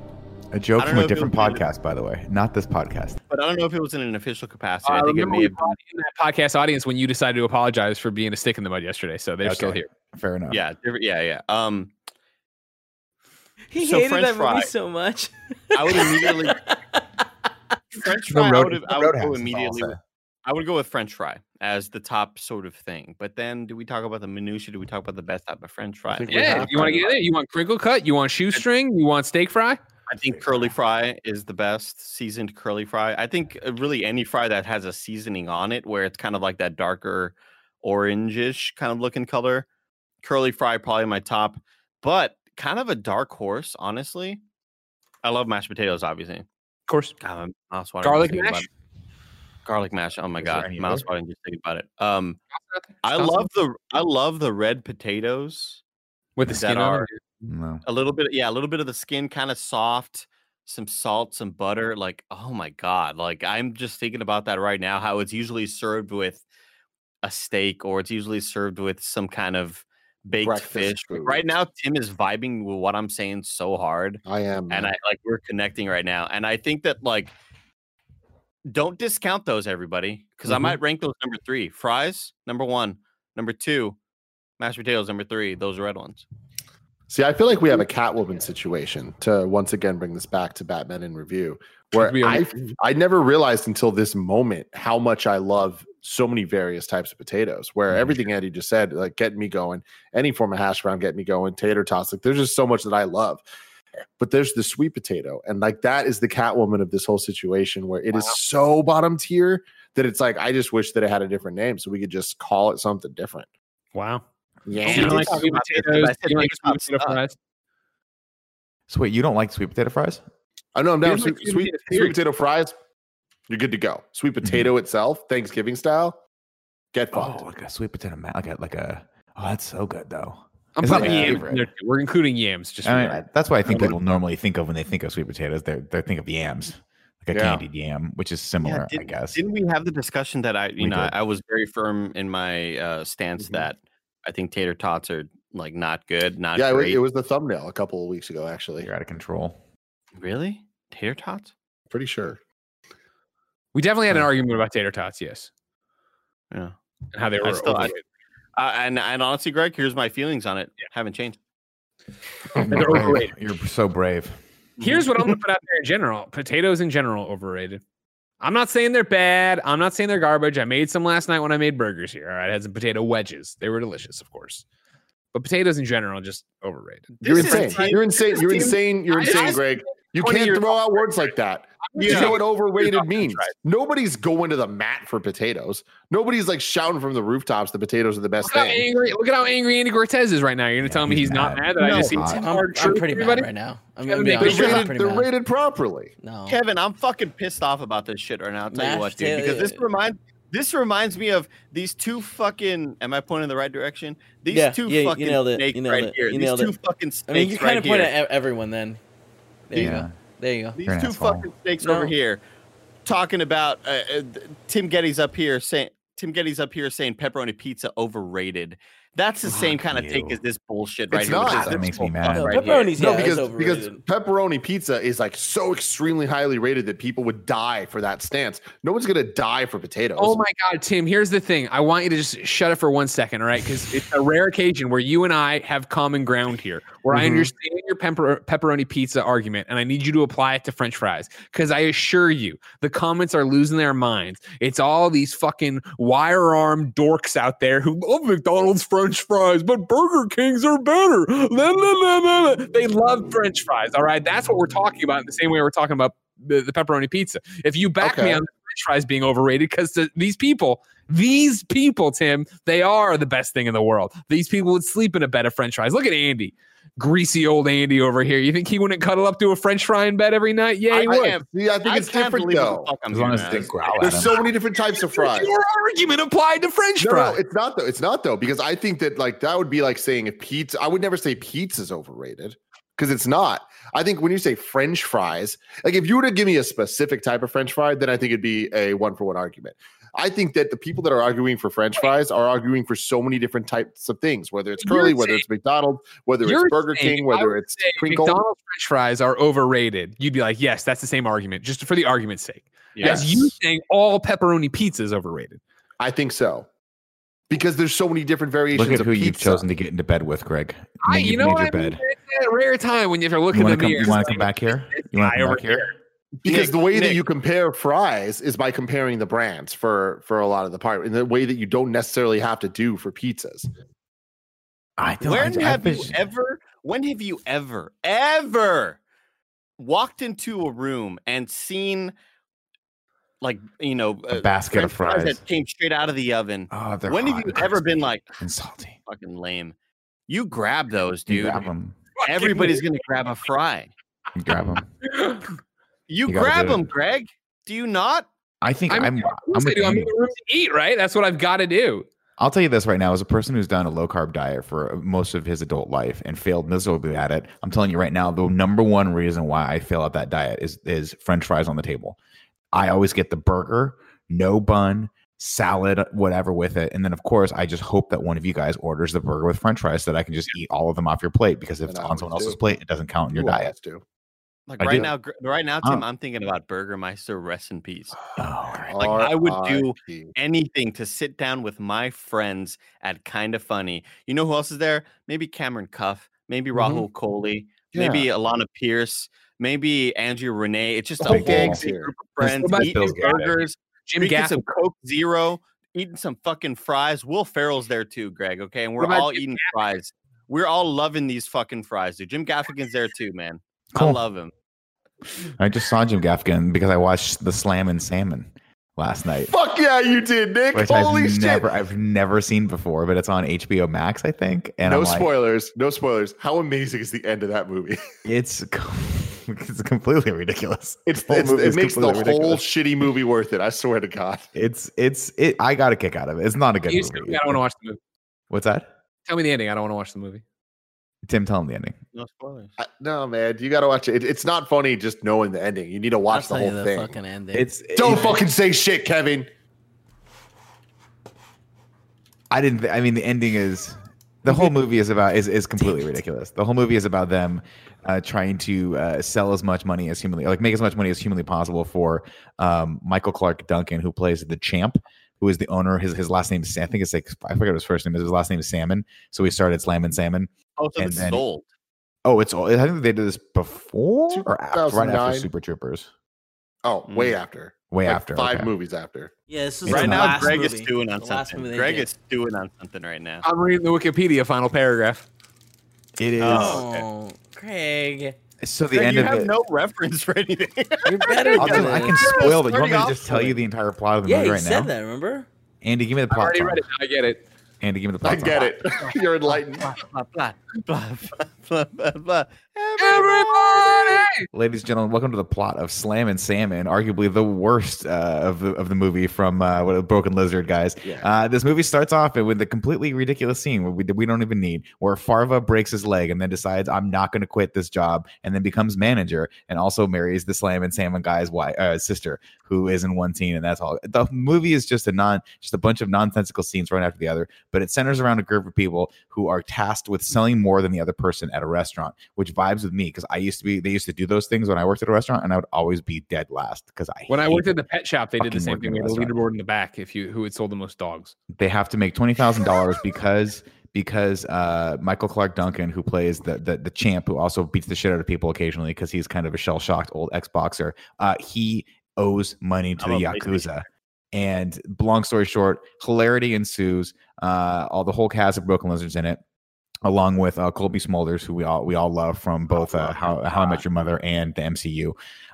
a joke from a different would be- podcast, by the way, not this podcast. but I don't know if it was in an official capacity. Uh, I think it may we have. brought in that podcast audience when you decided to apologize for being a stick in the mud yesterday, so they're still here. Fair enough. Yeah, yeah, yeah. Um, He So hated French that fry. movie so much. I would immediately French The fry. I would, I would go is all I'll immediately. with- I would go with French fry as the top sort of thing. But then, do we talk about the minutia? Do we talk about the best type of French fry? Yeah, you want to to. get it? You want crinkle cut? You want shoestring? You want steak fry? I think curly fry is the best seasoned curly fry. I think uh, really any fry that has a seasoning on it, where it's kind of like that darker orangish kind of looking color. Curly fry probably my top, but kind of a dark horse, honestly. I love mashed potatoes, obviously. Of course. God, Garlic mash. Garlic mash. Oh my Is god, mouse watering just thinking about it. Um, I love the I love the red potatoes. with the skin on. it. No. A little bit, yeah, a little bit of the skin, kind of soft. Some salt, some butter. Like, oh my god! Like, I'm just thinking about that right now. How it's usually served with a steak, or it's usually served with some kind of baked Breakfast fish. Like, Right now, Tim is vibing with what I'm saying so hard I am. and man. I like we're connecting right now. And I think that like don't discount those everybody because I Mhm. might rank those number three. Fries number one, number two, mashed potatoes number three. Those red ones. See, I feel like we have a Catwoman situation to once again bring this back to Batman in review, where I I never realized until this moment how much I love so many various types of potatoes. Where Mhm. everything Andy just said, like getting me going, any form of hash brown getting me going, tater tots, like there's just so much that I love. But there's the sweet potato, and like that is the Catwoman of this whole situation, where it is so bottom tier that it's like I just wish that it had a different name, so we could just call it something different. Wow. Yeah, You don't like sweet about this, but potatoes? I You don't like sweet potato fries? So wait, you don't like sweet potato fries? I know I'm down. Here's my Sweet, sweet sweet, potato sweet potato fries. You're good to go. Sweet potato itself, Thanksgiving style. Get fucked. Oh, like a sweet potato, ma- like a like a. Oh, that's so good though. I'm It's not putting yams favorite. in. We're including yams. Just for I mean, I- that's what I think Okay. people normally think of when they think of sweet potatoes. They they think of yams, like a Yeah. candied yam, which is similar, I didn't- guess. Didn't we have the discussion that I, you We know, did. I was very firm in my uh, stance Mhm. that I think tater tots are like not good, not yeah, it, great. it was the thumbnail a couple of weeks ago, actually. You're out of control. really tater tots. Pretty sure. We definitely had an argument about tater tots, yes, Yeah. and how they were. I still- I- overrated. Uh, and and honestly, Greg, here's my feelings on it. Haven't changed. They're overrated. You're so brave. Here's what I'm gonna put out there in general: potatoes in general overrated. I'm not saying they're bad. I'm not saying they're garbage. I made some last night when I made burgers here. All right, I had some potato wedges. They were delicious, of course. But potatoes in general just overrated. You're This is insane. You're insane. You're insane. You're insane, Greg. You can't throw out words like that. You Yeah. know what overrated means? fries. Nobody's going to the mat for potatoes. Nobody's like shouting from the rooftops the potatoes are the best Look thing. angry! Look at how angry Andy Cortez is right now. You're gonna Yeah, tell me he's he's not mad. mad that I No. just ate Hot. Tim I'm, I'm pretty everybody? mad right now. I'm gonna be Bacon They're rated, they're rated properly. No. Kevin, I'm fucking pissed off about this shit right now. I'll tell you what, dude, because this reminds this reminds me of these two fucking. Am I pointing in the right direction? These Yeah, two yeah, you fucking nailed it, snakes you nailed right it, here. you these two it. fucking snakes I mean, you kind right of point here. at everyone then. There you Yeah. go. There you go. These You're two asshole. fucking snakes No. over here talking about uh, uh, Tim Gettys up here saying Tim Gettys up here saying pepperoni pizza overrated. That's the same Fuck kind of take as this bullshit right It's here. which not. is That makes me mad. fuck No, right here. pepperoni's No, yeah, because it's because pepperoni pizza is like so extremely highly rated that people would die for that stance. No one's gonna die for potatoes. Oh my God, Tim, here's the thing. I want you to just shut it for one second, all right? Because it's a rare occasion where you and I have common ground here, where I Mhm. understand your pepper- pepperoni pizza argument, and I need you to apply it to French fries. Because I assure you, the comments are losing their minds. It's all these fucking wire arm dorks out there who love McDonald's French fries, but Burger King's are better. They love French fries, all right? That's what we're talking about in the same way we're talking about the, the pepperoni pizza. If you back me on French fries being overrated, because the, these people, these people, Tim, they are the best thing in the world. These people would sleep in a bed of French fries. Look at Andy, greasy old Andy over here. You think he wouldn't cuddle up to a French fry in bed every night? Yeah, he I, would. I, see, I think I it's different though. the As long as now. they This is growl at There's so many different types of fries. Your argument applied to French No, no, fries. it's not though. It's not though because I think that like that would be like saying if pizza. I would never say pizza's overrated because it's not. I think when you say French fries, like if you were to give me a specific type of French fry, then I think it'd be a one for one argument. I think that the people that are arguing for French fries are arguing for so many different types of things, whether it's You're curly, whether it's McDonald's, whether it's Burger saying- King, whether it's Crinkle. McDonald's French fries are overrated. You'd be like, yes, that's the same argument, just for the argument's sake. Yes. As you saying all pepperoni pizza is overrated. I think so. Because there's so many different variations Look at of who pizza. you've chosen to get into bed with, Greg. I, you you've know made what I mean? bed. It's that rare time when you have to look You in want the to come? mirror. You want to come back here? You want to come over back here? Because Nick, the way that you compare fries is by comparing the brands for for a lot of the part in the way that you don't necessarily have to do for pizzas. I don't. When I, I have you wish- ever? When have you ever, ever walked into a room and seen like you know A uh, basket of French fries. that came straight out of the oven. Oh, they're when have you ever been like and salty? fucking lame? You grab those, You dude. grab them. Everybody's gonna grab a fry. Grab them. You, You grab them, Greg. Do you not? I think I'm, I'm. I'm, I'm, I'm, in the room to eat, right? That's what I've got to do. I'll tell you this right now, as a person who's done a low carb diet for uh, most of his adult life and failed miserably at it, I'm telling you right now, the number one reason why I fail at that diet is is French fries on the table. I always get the burger, no bun, salad, whatever with it, and then of course I just hope that one of you guys orders the burger with French fries so that I can just eat all of them off your plate because if And it's I on someone always else's plate, it doesn't count in your You diet. always do. Like I right do. now, right now, Tim, Huh. I'm thinking about Burgermeister. Rest in peace. Oh. Like, I would do. Anything to sit down with my friends at kind of funny. You know who else is there? Maybe Cameron Cuff. Maybe Mhm. Rahul Kohli. Maybe Alana Pierce. Maybe Andrea Rene. It's just The a whole here. group of friends eating Bill's gang, baby? burgers, Jim drinking some Coke Zero, eating some fucking fries. Will Ferrell's there too, Greg. Okay, and we're all Jim eating fries. We're all loving these fucking fries, dude. Jim Gaffigan's there too, man. I love him. I just saw Jim Gaffigan because I watched the Slammin' Salmon last night. Fuck yeah, you did, Nick. which Holy I've shit. never I've never seen before, but it's on HBO Max, I think. And no I'm like, spoilers. No spoilers. How amazing is the end of that movie? it's it's completely ridiculous. It's, The it's movie it is makes the completely whole shitty movie worth it. I swear to God. It's it's it. I got a kick out of it. It's not a good You movie. me I don't want to watch the movie. What's that? Tell me the ending. I don't want to watch the movie. Tim, tell him the ending. No spoilers. I, no, man, you got to watch it. It's not funny just knowing the ending. You need to I'll watch the tell whole you the thing. fucking ending. It's Don't it- fucking say shit, Kevin. I didn't. th- I mean, the ending is the whole movie is about is is completely ridiculous. The whole movie is about them uh, trying to uh, sell as much money as humanly like make as much money as humanly possible for um, Michael Clarke Duncan, who plays the champ. Who is the owner? His his last name is I think it's like I forget what his first name is. His last name is Salmon. So we started Slammin' Salmon. Oh, so And this then- is old. Oh, it's old. I think they did this before or after, right after Super Troopers. Oh, Mm. way after. Way Like after. Five okay. movies after. yeah, this is Right now, Greg movie. is doing on something. Greg did. is stewing on something right now. I'm reading the Wikipedia final paragraph. It is. Oh, okay. Craig, So the Greg, end you of have it. no reference for anything. you're better I'll than just, I can spoil it. You want me to just tell you the entire plot of the Yeah, movie you right said now? that. Remember? Andy, give me the plot. I already song. read it. I get it. Andy, give me the plot. I get it. You're enlightened. blah, blah, blah, blah, blah, blah, blah. Everybody! Ladies and gentlemen, welcome to the plot of Slammin' Salmon, arguably the worst uh, of the of the movie from uh, what Broken Lizard, guys. Yeah. Uh, this movie starts off with a completely ridiculous scene where we, we don't even need, where Farva breaks his leg and then decides I'm not going to quit this job, and then becomes manager and also marries the Slammin' Salmon guy's wife, uh, sister, who is in one scene, and that's all. The movie is just a non, just a bunch of nonsensical scenes right after the other, but it centers around a group of people who are tasked with selling more than the other person at a restaurant, which vibes with me because I used to be, they used to do those things when I worked at a restaurant, and I would always be dead last because I When I worked at the pet shop, they did the same thing. We had a restaurant. leaderboard in the back if you who had sold the most dogs. they have to make twenty thousand dollars because because uh, Michael Clarke Duncan, who plays the, the the champ, who also beats the shit out of people occasionally because he's kind of a shell shocked old ex boxer, uh, he owes money to I'm the a PlayStation yakuza. And long story short, hilarity ensues. Uh, all the whole cast of Broken Lizards in it, along with uh, Cobie Smulders, who we all we all love from both uh, How How I Met Your Mother and the MCU.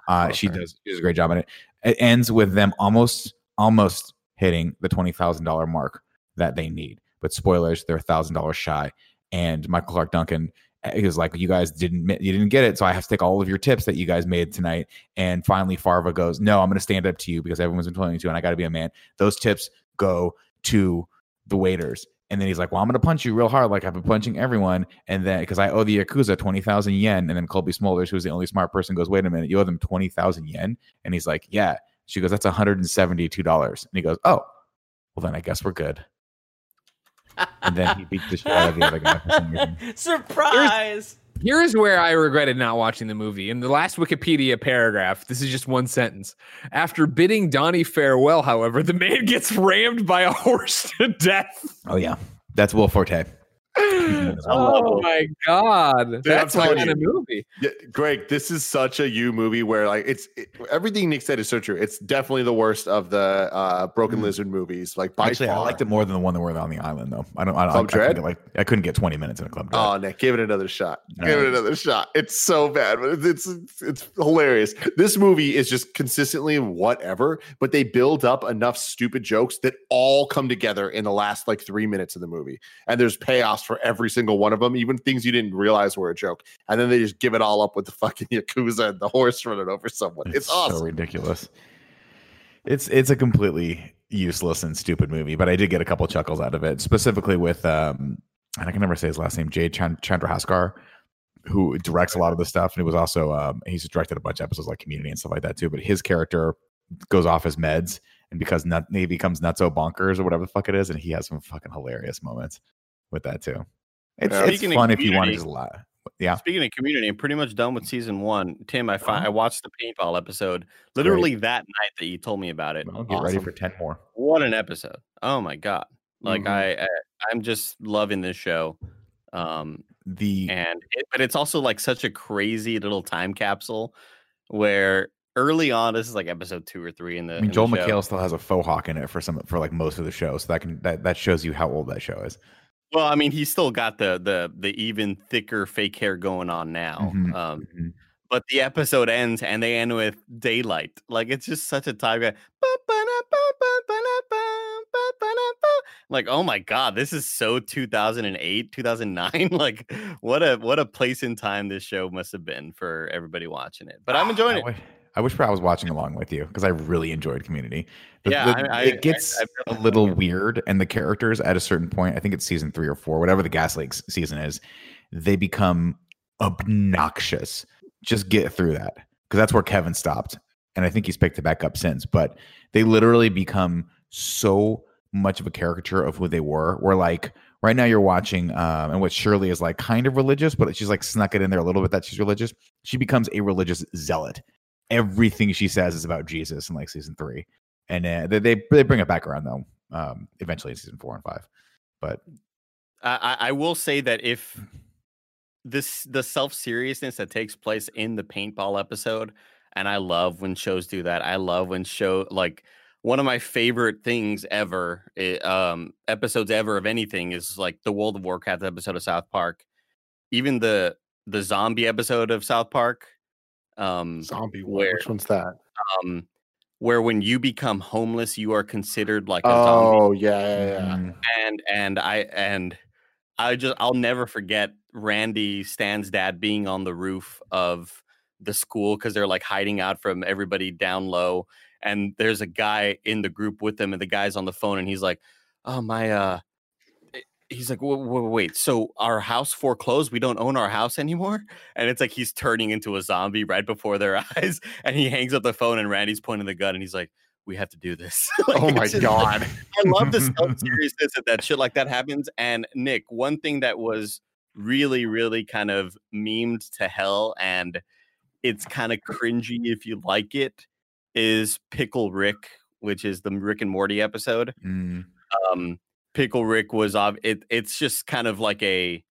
Uh, She does she does a great job in it. It ends with them almost almost hitting the twenty thousand dollar mark that they need. But spoilers, they're a thousand dollars shy. And Michael Clarke Duncan uh, he was like, "You guys didn't you didn't get it, so I have to take all of your tips that you guys made tonight." And finally, Farva goes, "No, I'm going to stand up to you because everyone's been telling me to, and I got to be a man." Those tips go to the waiters. And then he's like, "Well, I'm going to punch you real hard, like I've been punching everyone." And then because I owe the yakuza twenty thousand yen, and then Cobie Smulders, who's the only smart person, goes, "Wait a minute, you owe them twenty thousand yen?" And he's like, "Yeah." She goes, "That's one hundred and seventy-two dollars." And he goes, "Oh, well then I guess we're good." And then he beats the shit out of the other guy. Surprise! Here's where I regretted not watching the movie. In the last Wikipedia paragraph, this is just one sentence. After bidding Donnie farewell, however, the man gets rammed by a horse to death. Oh yeah, that's Will Forte. Oh my god, that's my telling kind of movie. Yeah, Greg, this is such a you movie where like it's it, everything Nick said is so true. It's definitely the worst of the uh Broken Mm. Lizard movies. Like by Actually, I liked it more than the one that were on the island, though. I don't. I, don't, I, Club I couldn't Dread? get, like I couldn't get 20 minutes in a club. Dread. Oh, Nick, give it another shot. No. Give it another shot. It's so bad, but it's, it's it's hilarious. This movie is just consistently whatever, but they build up enough stupid jokes that all come together in the last like three minutes of the movie, and there's payoffs for every single one of them, even things you didn't realize were a joke, and then they just give it all up with the fucking yakuza and the horse running over someone. It's, awesome. so ridiculous. It's it's a completely useless and stupid movie, but I did get a couple chuckles out of it, specifically with um, and I can never say his last name, Jay Chan- Chandrasekhar, who directs a lot of the stuff, and he was also um, he's directed a bunch of episodes like Community and stuff like that too. But his character goes off his meds, and because nut, he becomes nutso bonkers or whatever the fuck it is, and he has some fucking hilarious moments with that too. It's, Yeah. it's Speaking fun if you want to just laugh. Yeah, Speaking of community, I'm pretty much done with season one. Tim, I fi- Oh. I watched the paintball episode literally that night that you told me about it. Well, get ready for ten more. What an episode! Oh my god! Like Mhm. I, I, I'm just loving this show. Um, The and it, but it's also like such a crazy little time capsule where early on, this is like episode two or three in the. I in mean, the Joel show. McHale still has a faux hawk in it for some for like most of the show, so that can that that shows you how old that show is. Well, I mean, he's still got the the the even thicker fake hair going on now. Mhm, Um, mhm. but the episode ends and they end with daylight. Like it's just such a time. Like, oh my god, this is so 2008, 2009. Like, what a what a place in time this show must have been for everybody watching it. But I'm enjoying it. I wish I was watching along with you because I really enjoyed Community. The- Yeah, the- I- it gets I- I a little weird, and the characters at a certain point, I think it's season three or four, whatever the Gas Leak season is, they become obnoxious. Just get through that because that's where Kevin stopped, and I think he's picked it back up since. But they literally become so much of a caricature of who they were. Where like right now you're watching, um, and what Shirley is like kind of religious, but she's like snuck it in there a little bit that she's religious. She becomes a religious zealot. Everything she says is about Jesus in like season three, and uh, they, they they bring it back around though. Um, eventually in season four and five, but I, I will say that if this the self seriousness that takes place in the paintball episode, and I love when shows do that. I love when show like one of my favorite things ever, i- um, episodes ever of anything is like the World of Warcraft episode of South Park, even the the zombie episode of South Park, um, Zombie one. Where- Which one's that? um, where when you become homeless, you are considered like a zombie Oh yeah, yeah, yeah. mm, and and I and I just I'll never forget Randy Stan's dad being on the roof of the school because they're like hiding out from everybody down low, and there's a guy in the group with them, and the guy's on the phone, and he's like, "Oh my, uh." Eh," He's like, wait, wait, wait, so our house foreclosed? We don't own our house anymore? And it's like he's turning into a zombie right before their eyes. And he hangs up the phone, and Randy's pointing the gun, and he's like, "We have to do this." Like, oh my just, like, god. I love the self seriousness that that shit like that happens. And Nick, one thing that was really, really kind of memed to hell, and it's kind of cringy if you like it, is Pickle Rick, which is the Rick and Morty episode. mm. Um, Pickle Rick was ob- it. It's just kind of like a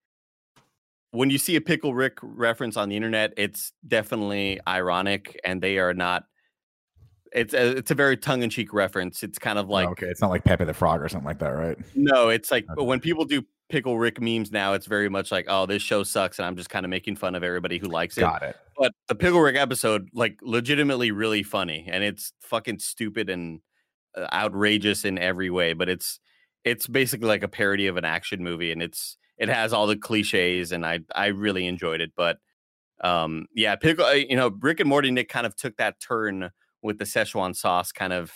when you see a Pickle Rick reference on the internet, it's definitely ironic, and they are not. It's a, it's a very tongue in cheek reference. It's kind of like okay, it's not like Pepe the Frog or something like that, right? no, it's like Okay. when people do pickle Rick memes now, it's very much like, oh, this show sucks, and I'm just kind of making fun of everybody who likes it. Got it. But the pickle Rick episode, like, legitimately really funny, and it's fucking stupid and uh, outrageous in every way. But it's it's basically like a parody of an action movie, and it's it has all the cliches, and I I really enjoyed it. But um, yeah, pickle, uh, you know, Rick and Morty Nick kind of took that turn with the Szechuan sauce, kind of.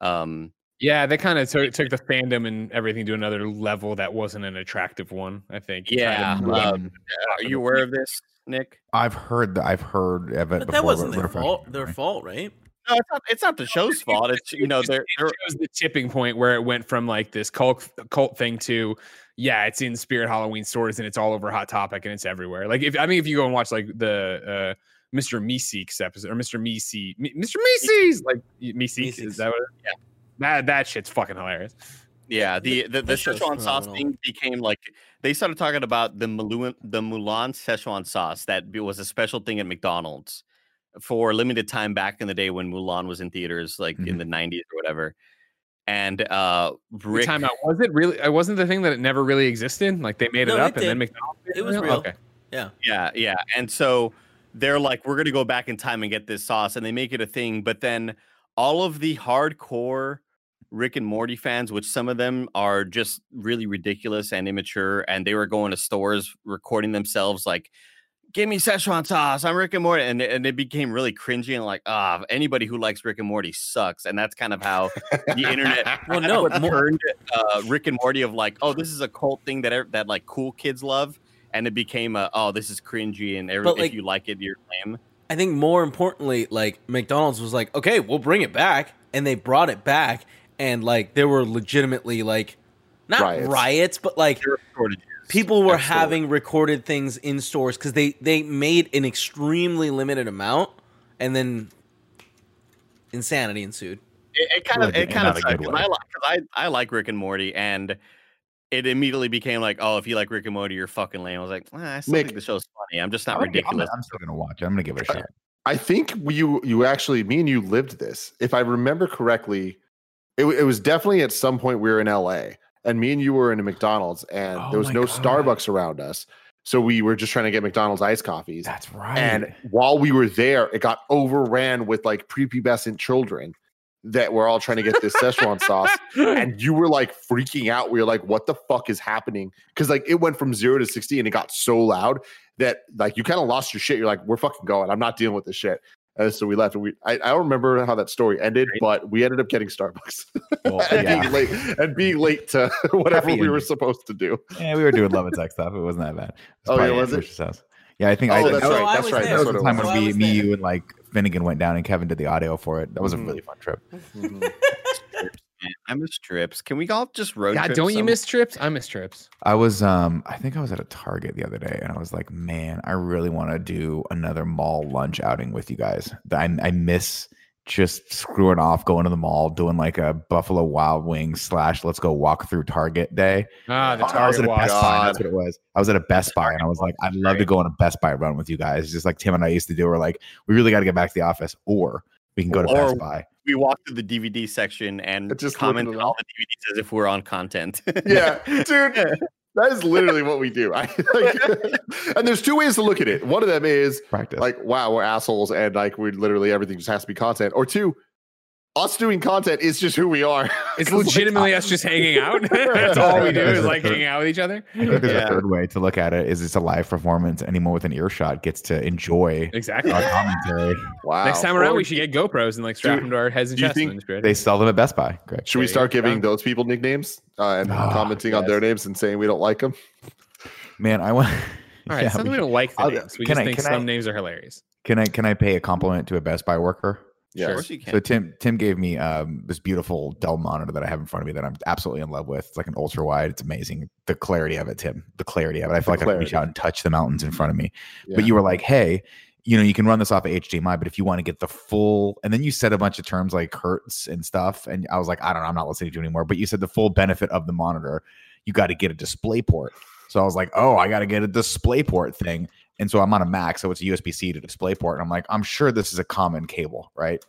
Um, Yeah, they kind of took, took the fandom and everything to another level that wasn't an attractive one. I think. Yeah, moved um, are you aware of this, Nick? I've heard that. I've heard of it But before. that wasn't their fault. Their fault, right? No, it's not. It's not the show's fault. It's you know there they're, it they're shows the tipping point where it went from like this cult cult thing to yeah, it's in Spirit Halloween stores and it's all over Hot Topic and it's everywhere. Like if I mean if you go and watch like the uh Mr. Meeseeks episode or Mr. Meesey, Me- Mr. Meeseeks, like Meeseeks, Meeseeks. is that what? It, Yeah. that that shit's fucking hilarious. Yeah, the the, the That show's Szechuan sauce thing became like they started talking about the Mulan the Mulan Szechuan sauce that was a special thing at McDonald's for limited time back in the day when Mulan was in theaters, like in the '90s or whatever. And uh, Rick, Time out. Was it really? It wasn't the thing that it never really existed. Like they made it up and then. McDonald's. It was real. Okay. Yeah. Yeah, yeah. And so they're like, we're gonna go back in time and get this sauce, and they make it a thing. But then all of the hardcore Rick and Morty fans, which some of them are just really ridiculous and immature, and they were going to stores recording themselves like, "Give me Szechuan sauce, I'm Rick and Morty," and and it became really cringy and like, ah, anybody who likes Rick and Morty sucks, and that's kind of how the internet Well, no, what turned uh, Rick and Morty of like, oh, this is a cult thing that that like cool kids love, and it became a, oh, this is cringy, and every, But, like- if you like it, you're lame. I think more importantly, like McDonald's was like, okay, we'll bring it back, and they brought it back, and like there were legitimately like, not riots, Riots. but like There were shortages. People were Absolutely. having recorded things in stores because they they made an extremely limited amount, and then insanity ensued. It, it kind of it kind of not a good sucked 'cause way. I like 'cause I I like Rick and Morty, and it immediately became like, oh, if you like Rick and Morty, you're fucking lame. I was like, "Ah, I still Nick- think the show's funny. I'm just not I'm, gonna- I'm, ridiculous. I'm still gonna watch it. I'm gonna give it a shot. I think you you actually me and you lived this. If I remember correctly, it, it was definitely at some point we were in LA and me and you were in a McDonald's and Oh there was no God. Starbucks around us. So we were just trying to get McDonald's iced coffees. That's right. And while we were there, it got overran with like prepubescent children that were all trying to get this Szechuan sauce. And you were like freaking out. We were like, what the fuck is happening? Because like it went from zero to 60 and it got so loud that like you kind of lost your shit. You're like, we're fucking going. I'm not dealing with this shit. And so we left. And we I, I don't remember how that story ended, but we ended up getting Starbucks Well, and yeah. being late and being late to whatever Happy we were supposed to do. yeah, we were doing love and sex stuff. It wasn't that bad. Oh, yeah, was it? Trisha's house. Yeah, I think Oh, I, that's that right. I That's right. there. That's That was the time was. So when we, me, there. you, and like Finnegan went down, and Kevin did the audio for it. That was Mhm. a really fun trip. Mhm. Man, I miss trips. Can we all just road God, trip don't you some- miss trips? I miss trips. I was, um, I think I was at a Target the other day, and I was like, man, I really want to do another mall lunch outing with you guys. I, I miss just screwing off, going to the mall, doing like a Buffalo Wild Wings slash let's go walk through Target day. Ah, the Oh, I was Target at a walk. Best Buy. That's what it was. I was at a Best Buy, and I was like, I'd love to go on a Best Buy run with you guys, just like Tim and I used to do. We're like, we really got to get back to the office, or we can go to Or- Best Buy. We walked to the DVD section and Just just looking comment on all. all the DVDs as if we're on content. Yeah, dude. That is literally what we do. I, like, and there's two ways to look at it. One of them is Practice. like, wow, we're assholes, and like we literally everything just has to be content. Or two, us doing content is just who we are. It's legitimately us just hanging out. That's all we do is like hanging out with each other. I think there's Yeah. a third way to look at it: is it's a live performance. Anyone with an earshot gets to enjoy Exactly. our commentary. Wow. Next time around, Or we should get GoPros and like strap Dude, them to our heads and do you chests. think and just be ready. They sell them at Best Buy. Great. Should we There you start go. giving those people nicknames uh, and Ah, commenting on their names and saying we don't like them? Man, I want. All right, yeah, it's we we don't like the I'll- names. We can just I- think can some I- names are hilarious. Can I can I pay a compliment to a Best Buy worker? Of Yes. course you can. So Tim Tim gave me um, this beautiful Dell monitor that I have in front of me that I'm absolutely in love with. It's like an ultra wide. It's amazing. The clarity of it, Tim. The clarity of it. I feel The like I can reach out and touch the mountains in front of me. Yeah. But you were like, hey, you know, you can run this off of HDMI, but if you want to get the full, and then you said a bunch of terms like hertz and stuff, and I was like, I don't know, I'm not listening to you anymore. But you said the full benefit of the monitor, you got to get a display port. So I was like, oh, I got to get a display port thing. And so I'm on a Mac, so it's a USB C to DisplayPort. And I'm like, I'm sure this is a common cable, right?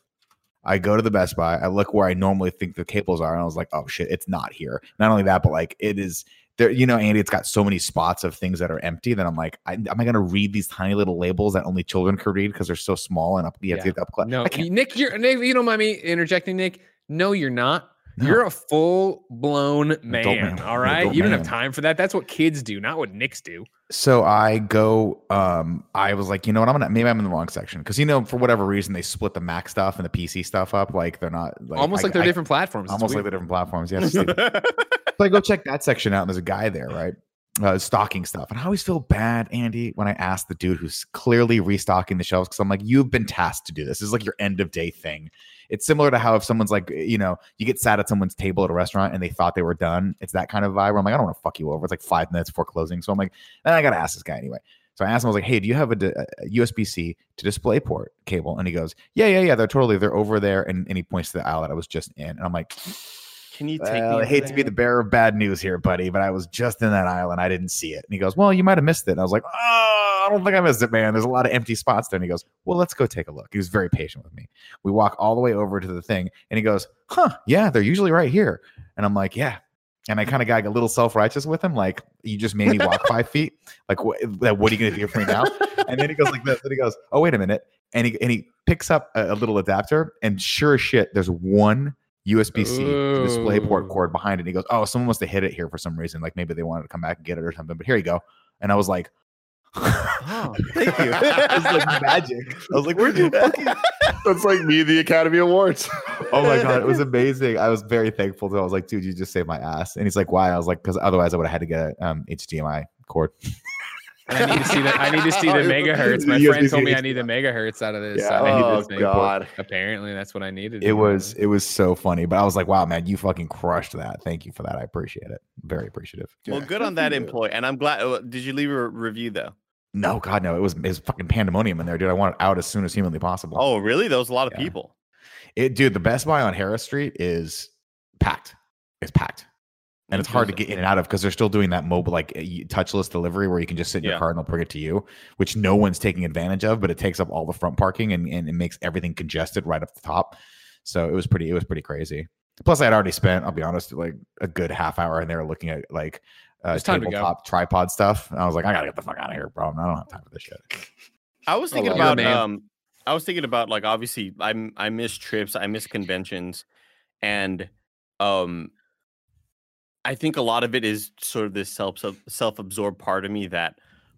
I go to the Best Buy, I look where I normally think the cables are, and I was like, oh shit, it's not here. Not only that, but like it is there, you know, Andy, it's got so many spots of things that are empty that I'm like, I, am I going to read these tiny little labels that only children could read because they're so small and up, you have to get the up close? No, Nick, you're Nick. You don't mind me interjecting, Nick? No, you're not. No. You're a full blown man, man. All right, you don't man. have time for that. That's what kids do, not what Nicks do. So I go, um, I was like, you know what? I'm gonna maybe I'm in the wrong section because you know for whatever reason they split the Mac stuff and the PC stuff up. Like they're not like, almost I- like they're I- different platforms. Almost like they're different platforms. Yes. so I go check that section out, and there's a guy there, right? Uh, stocking stuff, and I always feel bad, Andy, when I ask the dude who's clearly restocking the shelves because I'm like, you've been tasked to do this. This is like your end of day thing. It's similar to how if someone's like, you know, you get sat at someone's table at a restaurant and they thought they were done. It's that kind of vibe. Where I'm like, I don't want to fuck you over. It's like five minutes before closing, so I'm like, "Eh, I gotta ask this guy anyway. So I asked him, I was like, hey, do you have a, d- a USB C to DisplayPort cable? And he goes, yeah, yeah, yeah. They're totally, they're over there. And, and he points to the aisle that I was just in. And I'm like, Can you take Well, me? I hate to be the bearer of bad news here, buddy, but I was just in that aisle and I didn't see it. And he goes, Well, you might have missed it. And I was like, Oh, I don't think I missed it, man. There's a lot of empty spots there. And he goes, Well, let's go take a look. He was very patient with me. We walk all the way over to the thing and he goes, Huh, yeah, they're usually right here. And I'm like, Yeah. And I kind of got a little self righteous with him. Like, you just made me walk five feet. Like, what, what are you going to do for me now? And then he goes like this. And he goes, Oh, wait a minute. And he, and he picks up a, a little adapter. And sure as shit, there's one USB C display port cord behind it. And he goes, Oh, someone must have hit it here for some reason. Like maybe they wanted to come back and get it or something. But here you go. And I was like, Oh, Thank you. it was like magic. I was like, Where'd you fucking That's like me, the Academy Awards. Oh my god, it was amazing. I was very thankful to. I was like, dude, you just saved my ass. And he's like, why? I was like, because otherwise I would have had to get a um, HDMI cord. I need to see the I need to see the megahertz. My USB-C friend told me I need the megahertz out of this. Yeah, so I need oh this thing. God. Apparently, that's what I needed. It was it was so funny. But I was like, wow, man, you fucking crushed that. Thank you for that. I appreciate it. Very appreciative. well, Yeah, good good on that employee. And I'm glad. uh, Did you leave a review though? No, God, no. It was it was fucking pandemonium in there, dude. I want it out as soon as humanly possible. Oh, really? There was a lot of Yeah. people. It, dude, the Best Buy on Harris Street is packed. It's packed. And it's hard to get in and out of because they're still doing that mobile, like uh, touchless delivery where you can just sit in your Yeah. car and they'll bring it to you, which no one's taking advantage of, but it takes up all the front parking and, and it makes everything congested right up the top. So it was pretty, it was pretty crazy. Plus, I had already spent, I'll be honest, like a good half hour in there looking at like uh, It's time to go. tabletop tripod stuff. And I was like, I gotta get the fuck out of here, bro. I don't have time for this shit. I was I thinking love about it. You're a man. um I was thinking about like obviously I'm I miss trips, I miss conventions and um I think a lot of it is sort of this self self-absorbed part of me that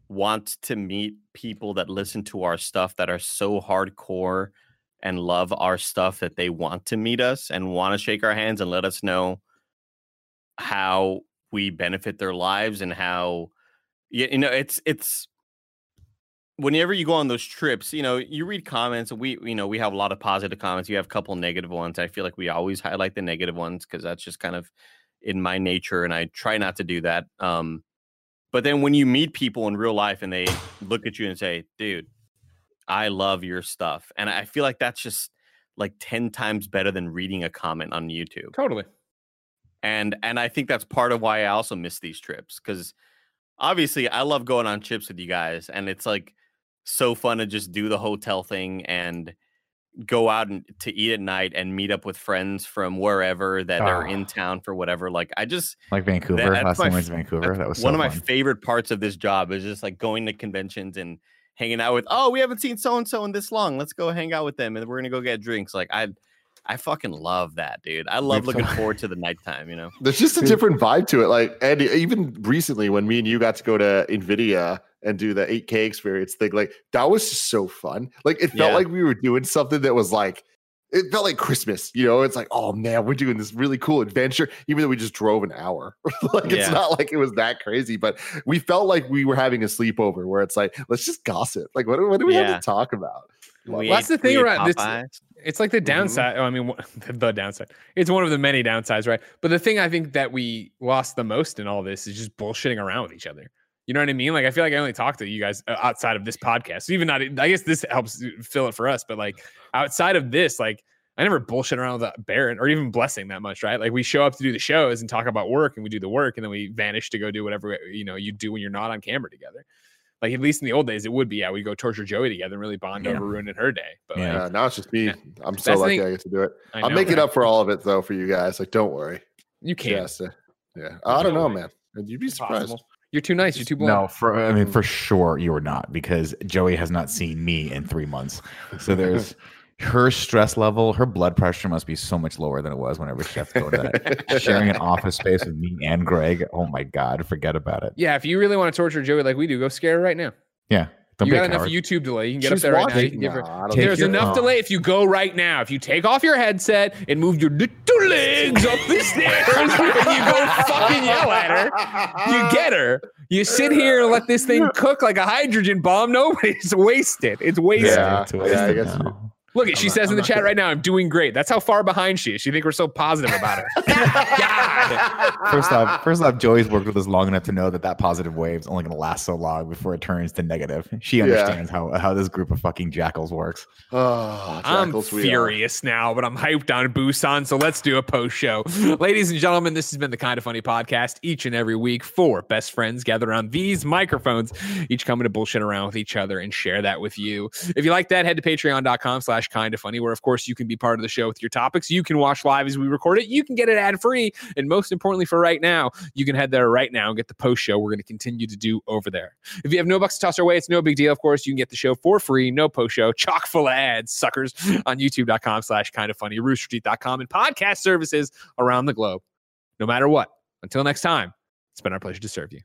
wants to meet people that listen to our stuff that are so hardcore and love our stuff that they want to meet us and want to shake our hands and let us know how we benefit their lives and how you, know it's it's whenever you go on those trips you know you read comments and we you know we have a lot of positive comments you have a couple negative ones i feel like we always highlight the negative ones because that's just kind of in my nature and i try not to do that um but then when you meet people in real life and they look at you and say dude i love your stuff and i feel like that's just like 10 times better than reading a comment on youtube totally. and and I think that's part of why I also miss these trips because obviously I love going on trips with you guys, and it's like so fun to just do the hotel thing and go out and to eat at night and meet up with friends from wherever that are in Ah. town for whatever. Like I just Like Vancouver. that's Last time I went f- to Vancouver. That was so one of my fun. favorite parts of this job is just like going to conventions and hanging out with. Oh, we haven't seen so and so in this long. Let's go hang out with them, and we're gonna go get drinks. Like I, I fucking love that, dude. I love looking forward to the nighttime. You know. There's just a different vibe to it. Like, and even recently, when me and you got to go to Nvidia and do the 8K experience thing, like that was just so fun. Like, it felt Yeah. like we were doing something that was like, it felt like Christmas. You know, it's like, oh man, we're doing this really cool adventure, even though we just drove an hour. like, it's not like it was that crazy, but we felt like we were having a sleepover where it's like, let's just gossip. Like, what, do- what do we Yeah. have to talk about? We Well, that's the thing around this- It's like the mm-hmm. downside. Oh, I mean, the, downside. It's one of the many downsides, right? But the thing I think that we lost the most in all this is just bullshitting around with each other. You know what I mean? Like, I feel like I only talk to you guys uh, outside of this podcast. So Even not, I guess this helps uh, fill it for us. But like outside of this, like I never bullshit around with Barrett or even Blessing that much, right? Like we show up to do the shows and talk about work, and we do the work, and then we vanish to go do whatever uh, you know you do when you're not on camera together. Like at least in the old days, it would be yeah, we go torture Joey together and really bond Yeah. over ruining her day. But Yeah. like, now it's just me. Yeah. I'm so That's lucky thing- I get to do it. I I'll know, make it right? up for all of it though for you guys. Like, don't worry. You can't. Yes. uh, Yeah. I don't no know, way. man. You'd be surprised. possible. You're too nice. You're too blunt. No, for I mean for sure you are not because Joey has not seen me in three months. So there's her stress level, her blood pressure must be so much lower than it was whenever she has to go to that. Sharing an office space with me and Greg. Oh my god, forget about it. Yeah, if you really want to torture Joey like we do, go scare her right now. Yeah, don't you be got a enough coward. YouTube delay. You can get She's up there right now. You watching. can give her. Nah, I don't Take think There's your- enough oh. delay if you go right now. If you take off your headset and move your little legs up the stairs and you go fucking yell at her, you get her. You sit here and let this thing cook like a hydrogen bomb. Nobody's wasted. It's wasted. Yeah. Too yeah, I wasted guess now. Look, I'm she not- says in I'm the chat gonna- right now, I'm doing great. That's how far behind she is. She think we're so positive about her. First off, first off, Joey's worked with us long enough to know that that positive wave's only going to last so long before it turns to negative. She Yeah. understands how how this group of fucking jackals works. Oh, I'm jackals are. furious now, but I'm hyped on Busan, so let's do a post show. Ladies and gentlemen, this has been the Kind of Funny podcast each and every week. Four best friends gather around these microphones, each coming to bullshit around with each other and share that with you. If you like that, head to patreon.com slash kind of funny, where of course you can be part of the show with your topics. You can watch live as we record it. You can get it ad free. And most importantly, for right now, you can head there right now and get the post show we're going to continue to do over there. If you have no bucks to toss our way, it's no big deal. Of course, you can get the show for free, no post show, chock full of ads, suckers, on youtube.com slash kind of funny, roosterteeth.com, and podcast services around the globe. No matter what, until next time, it's been our pleasure to serve you.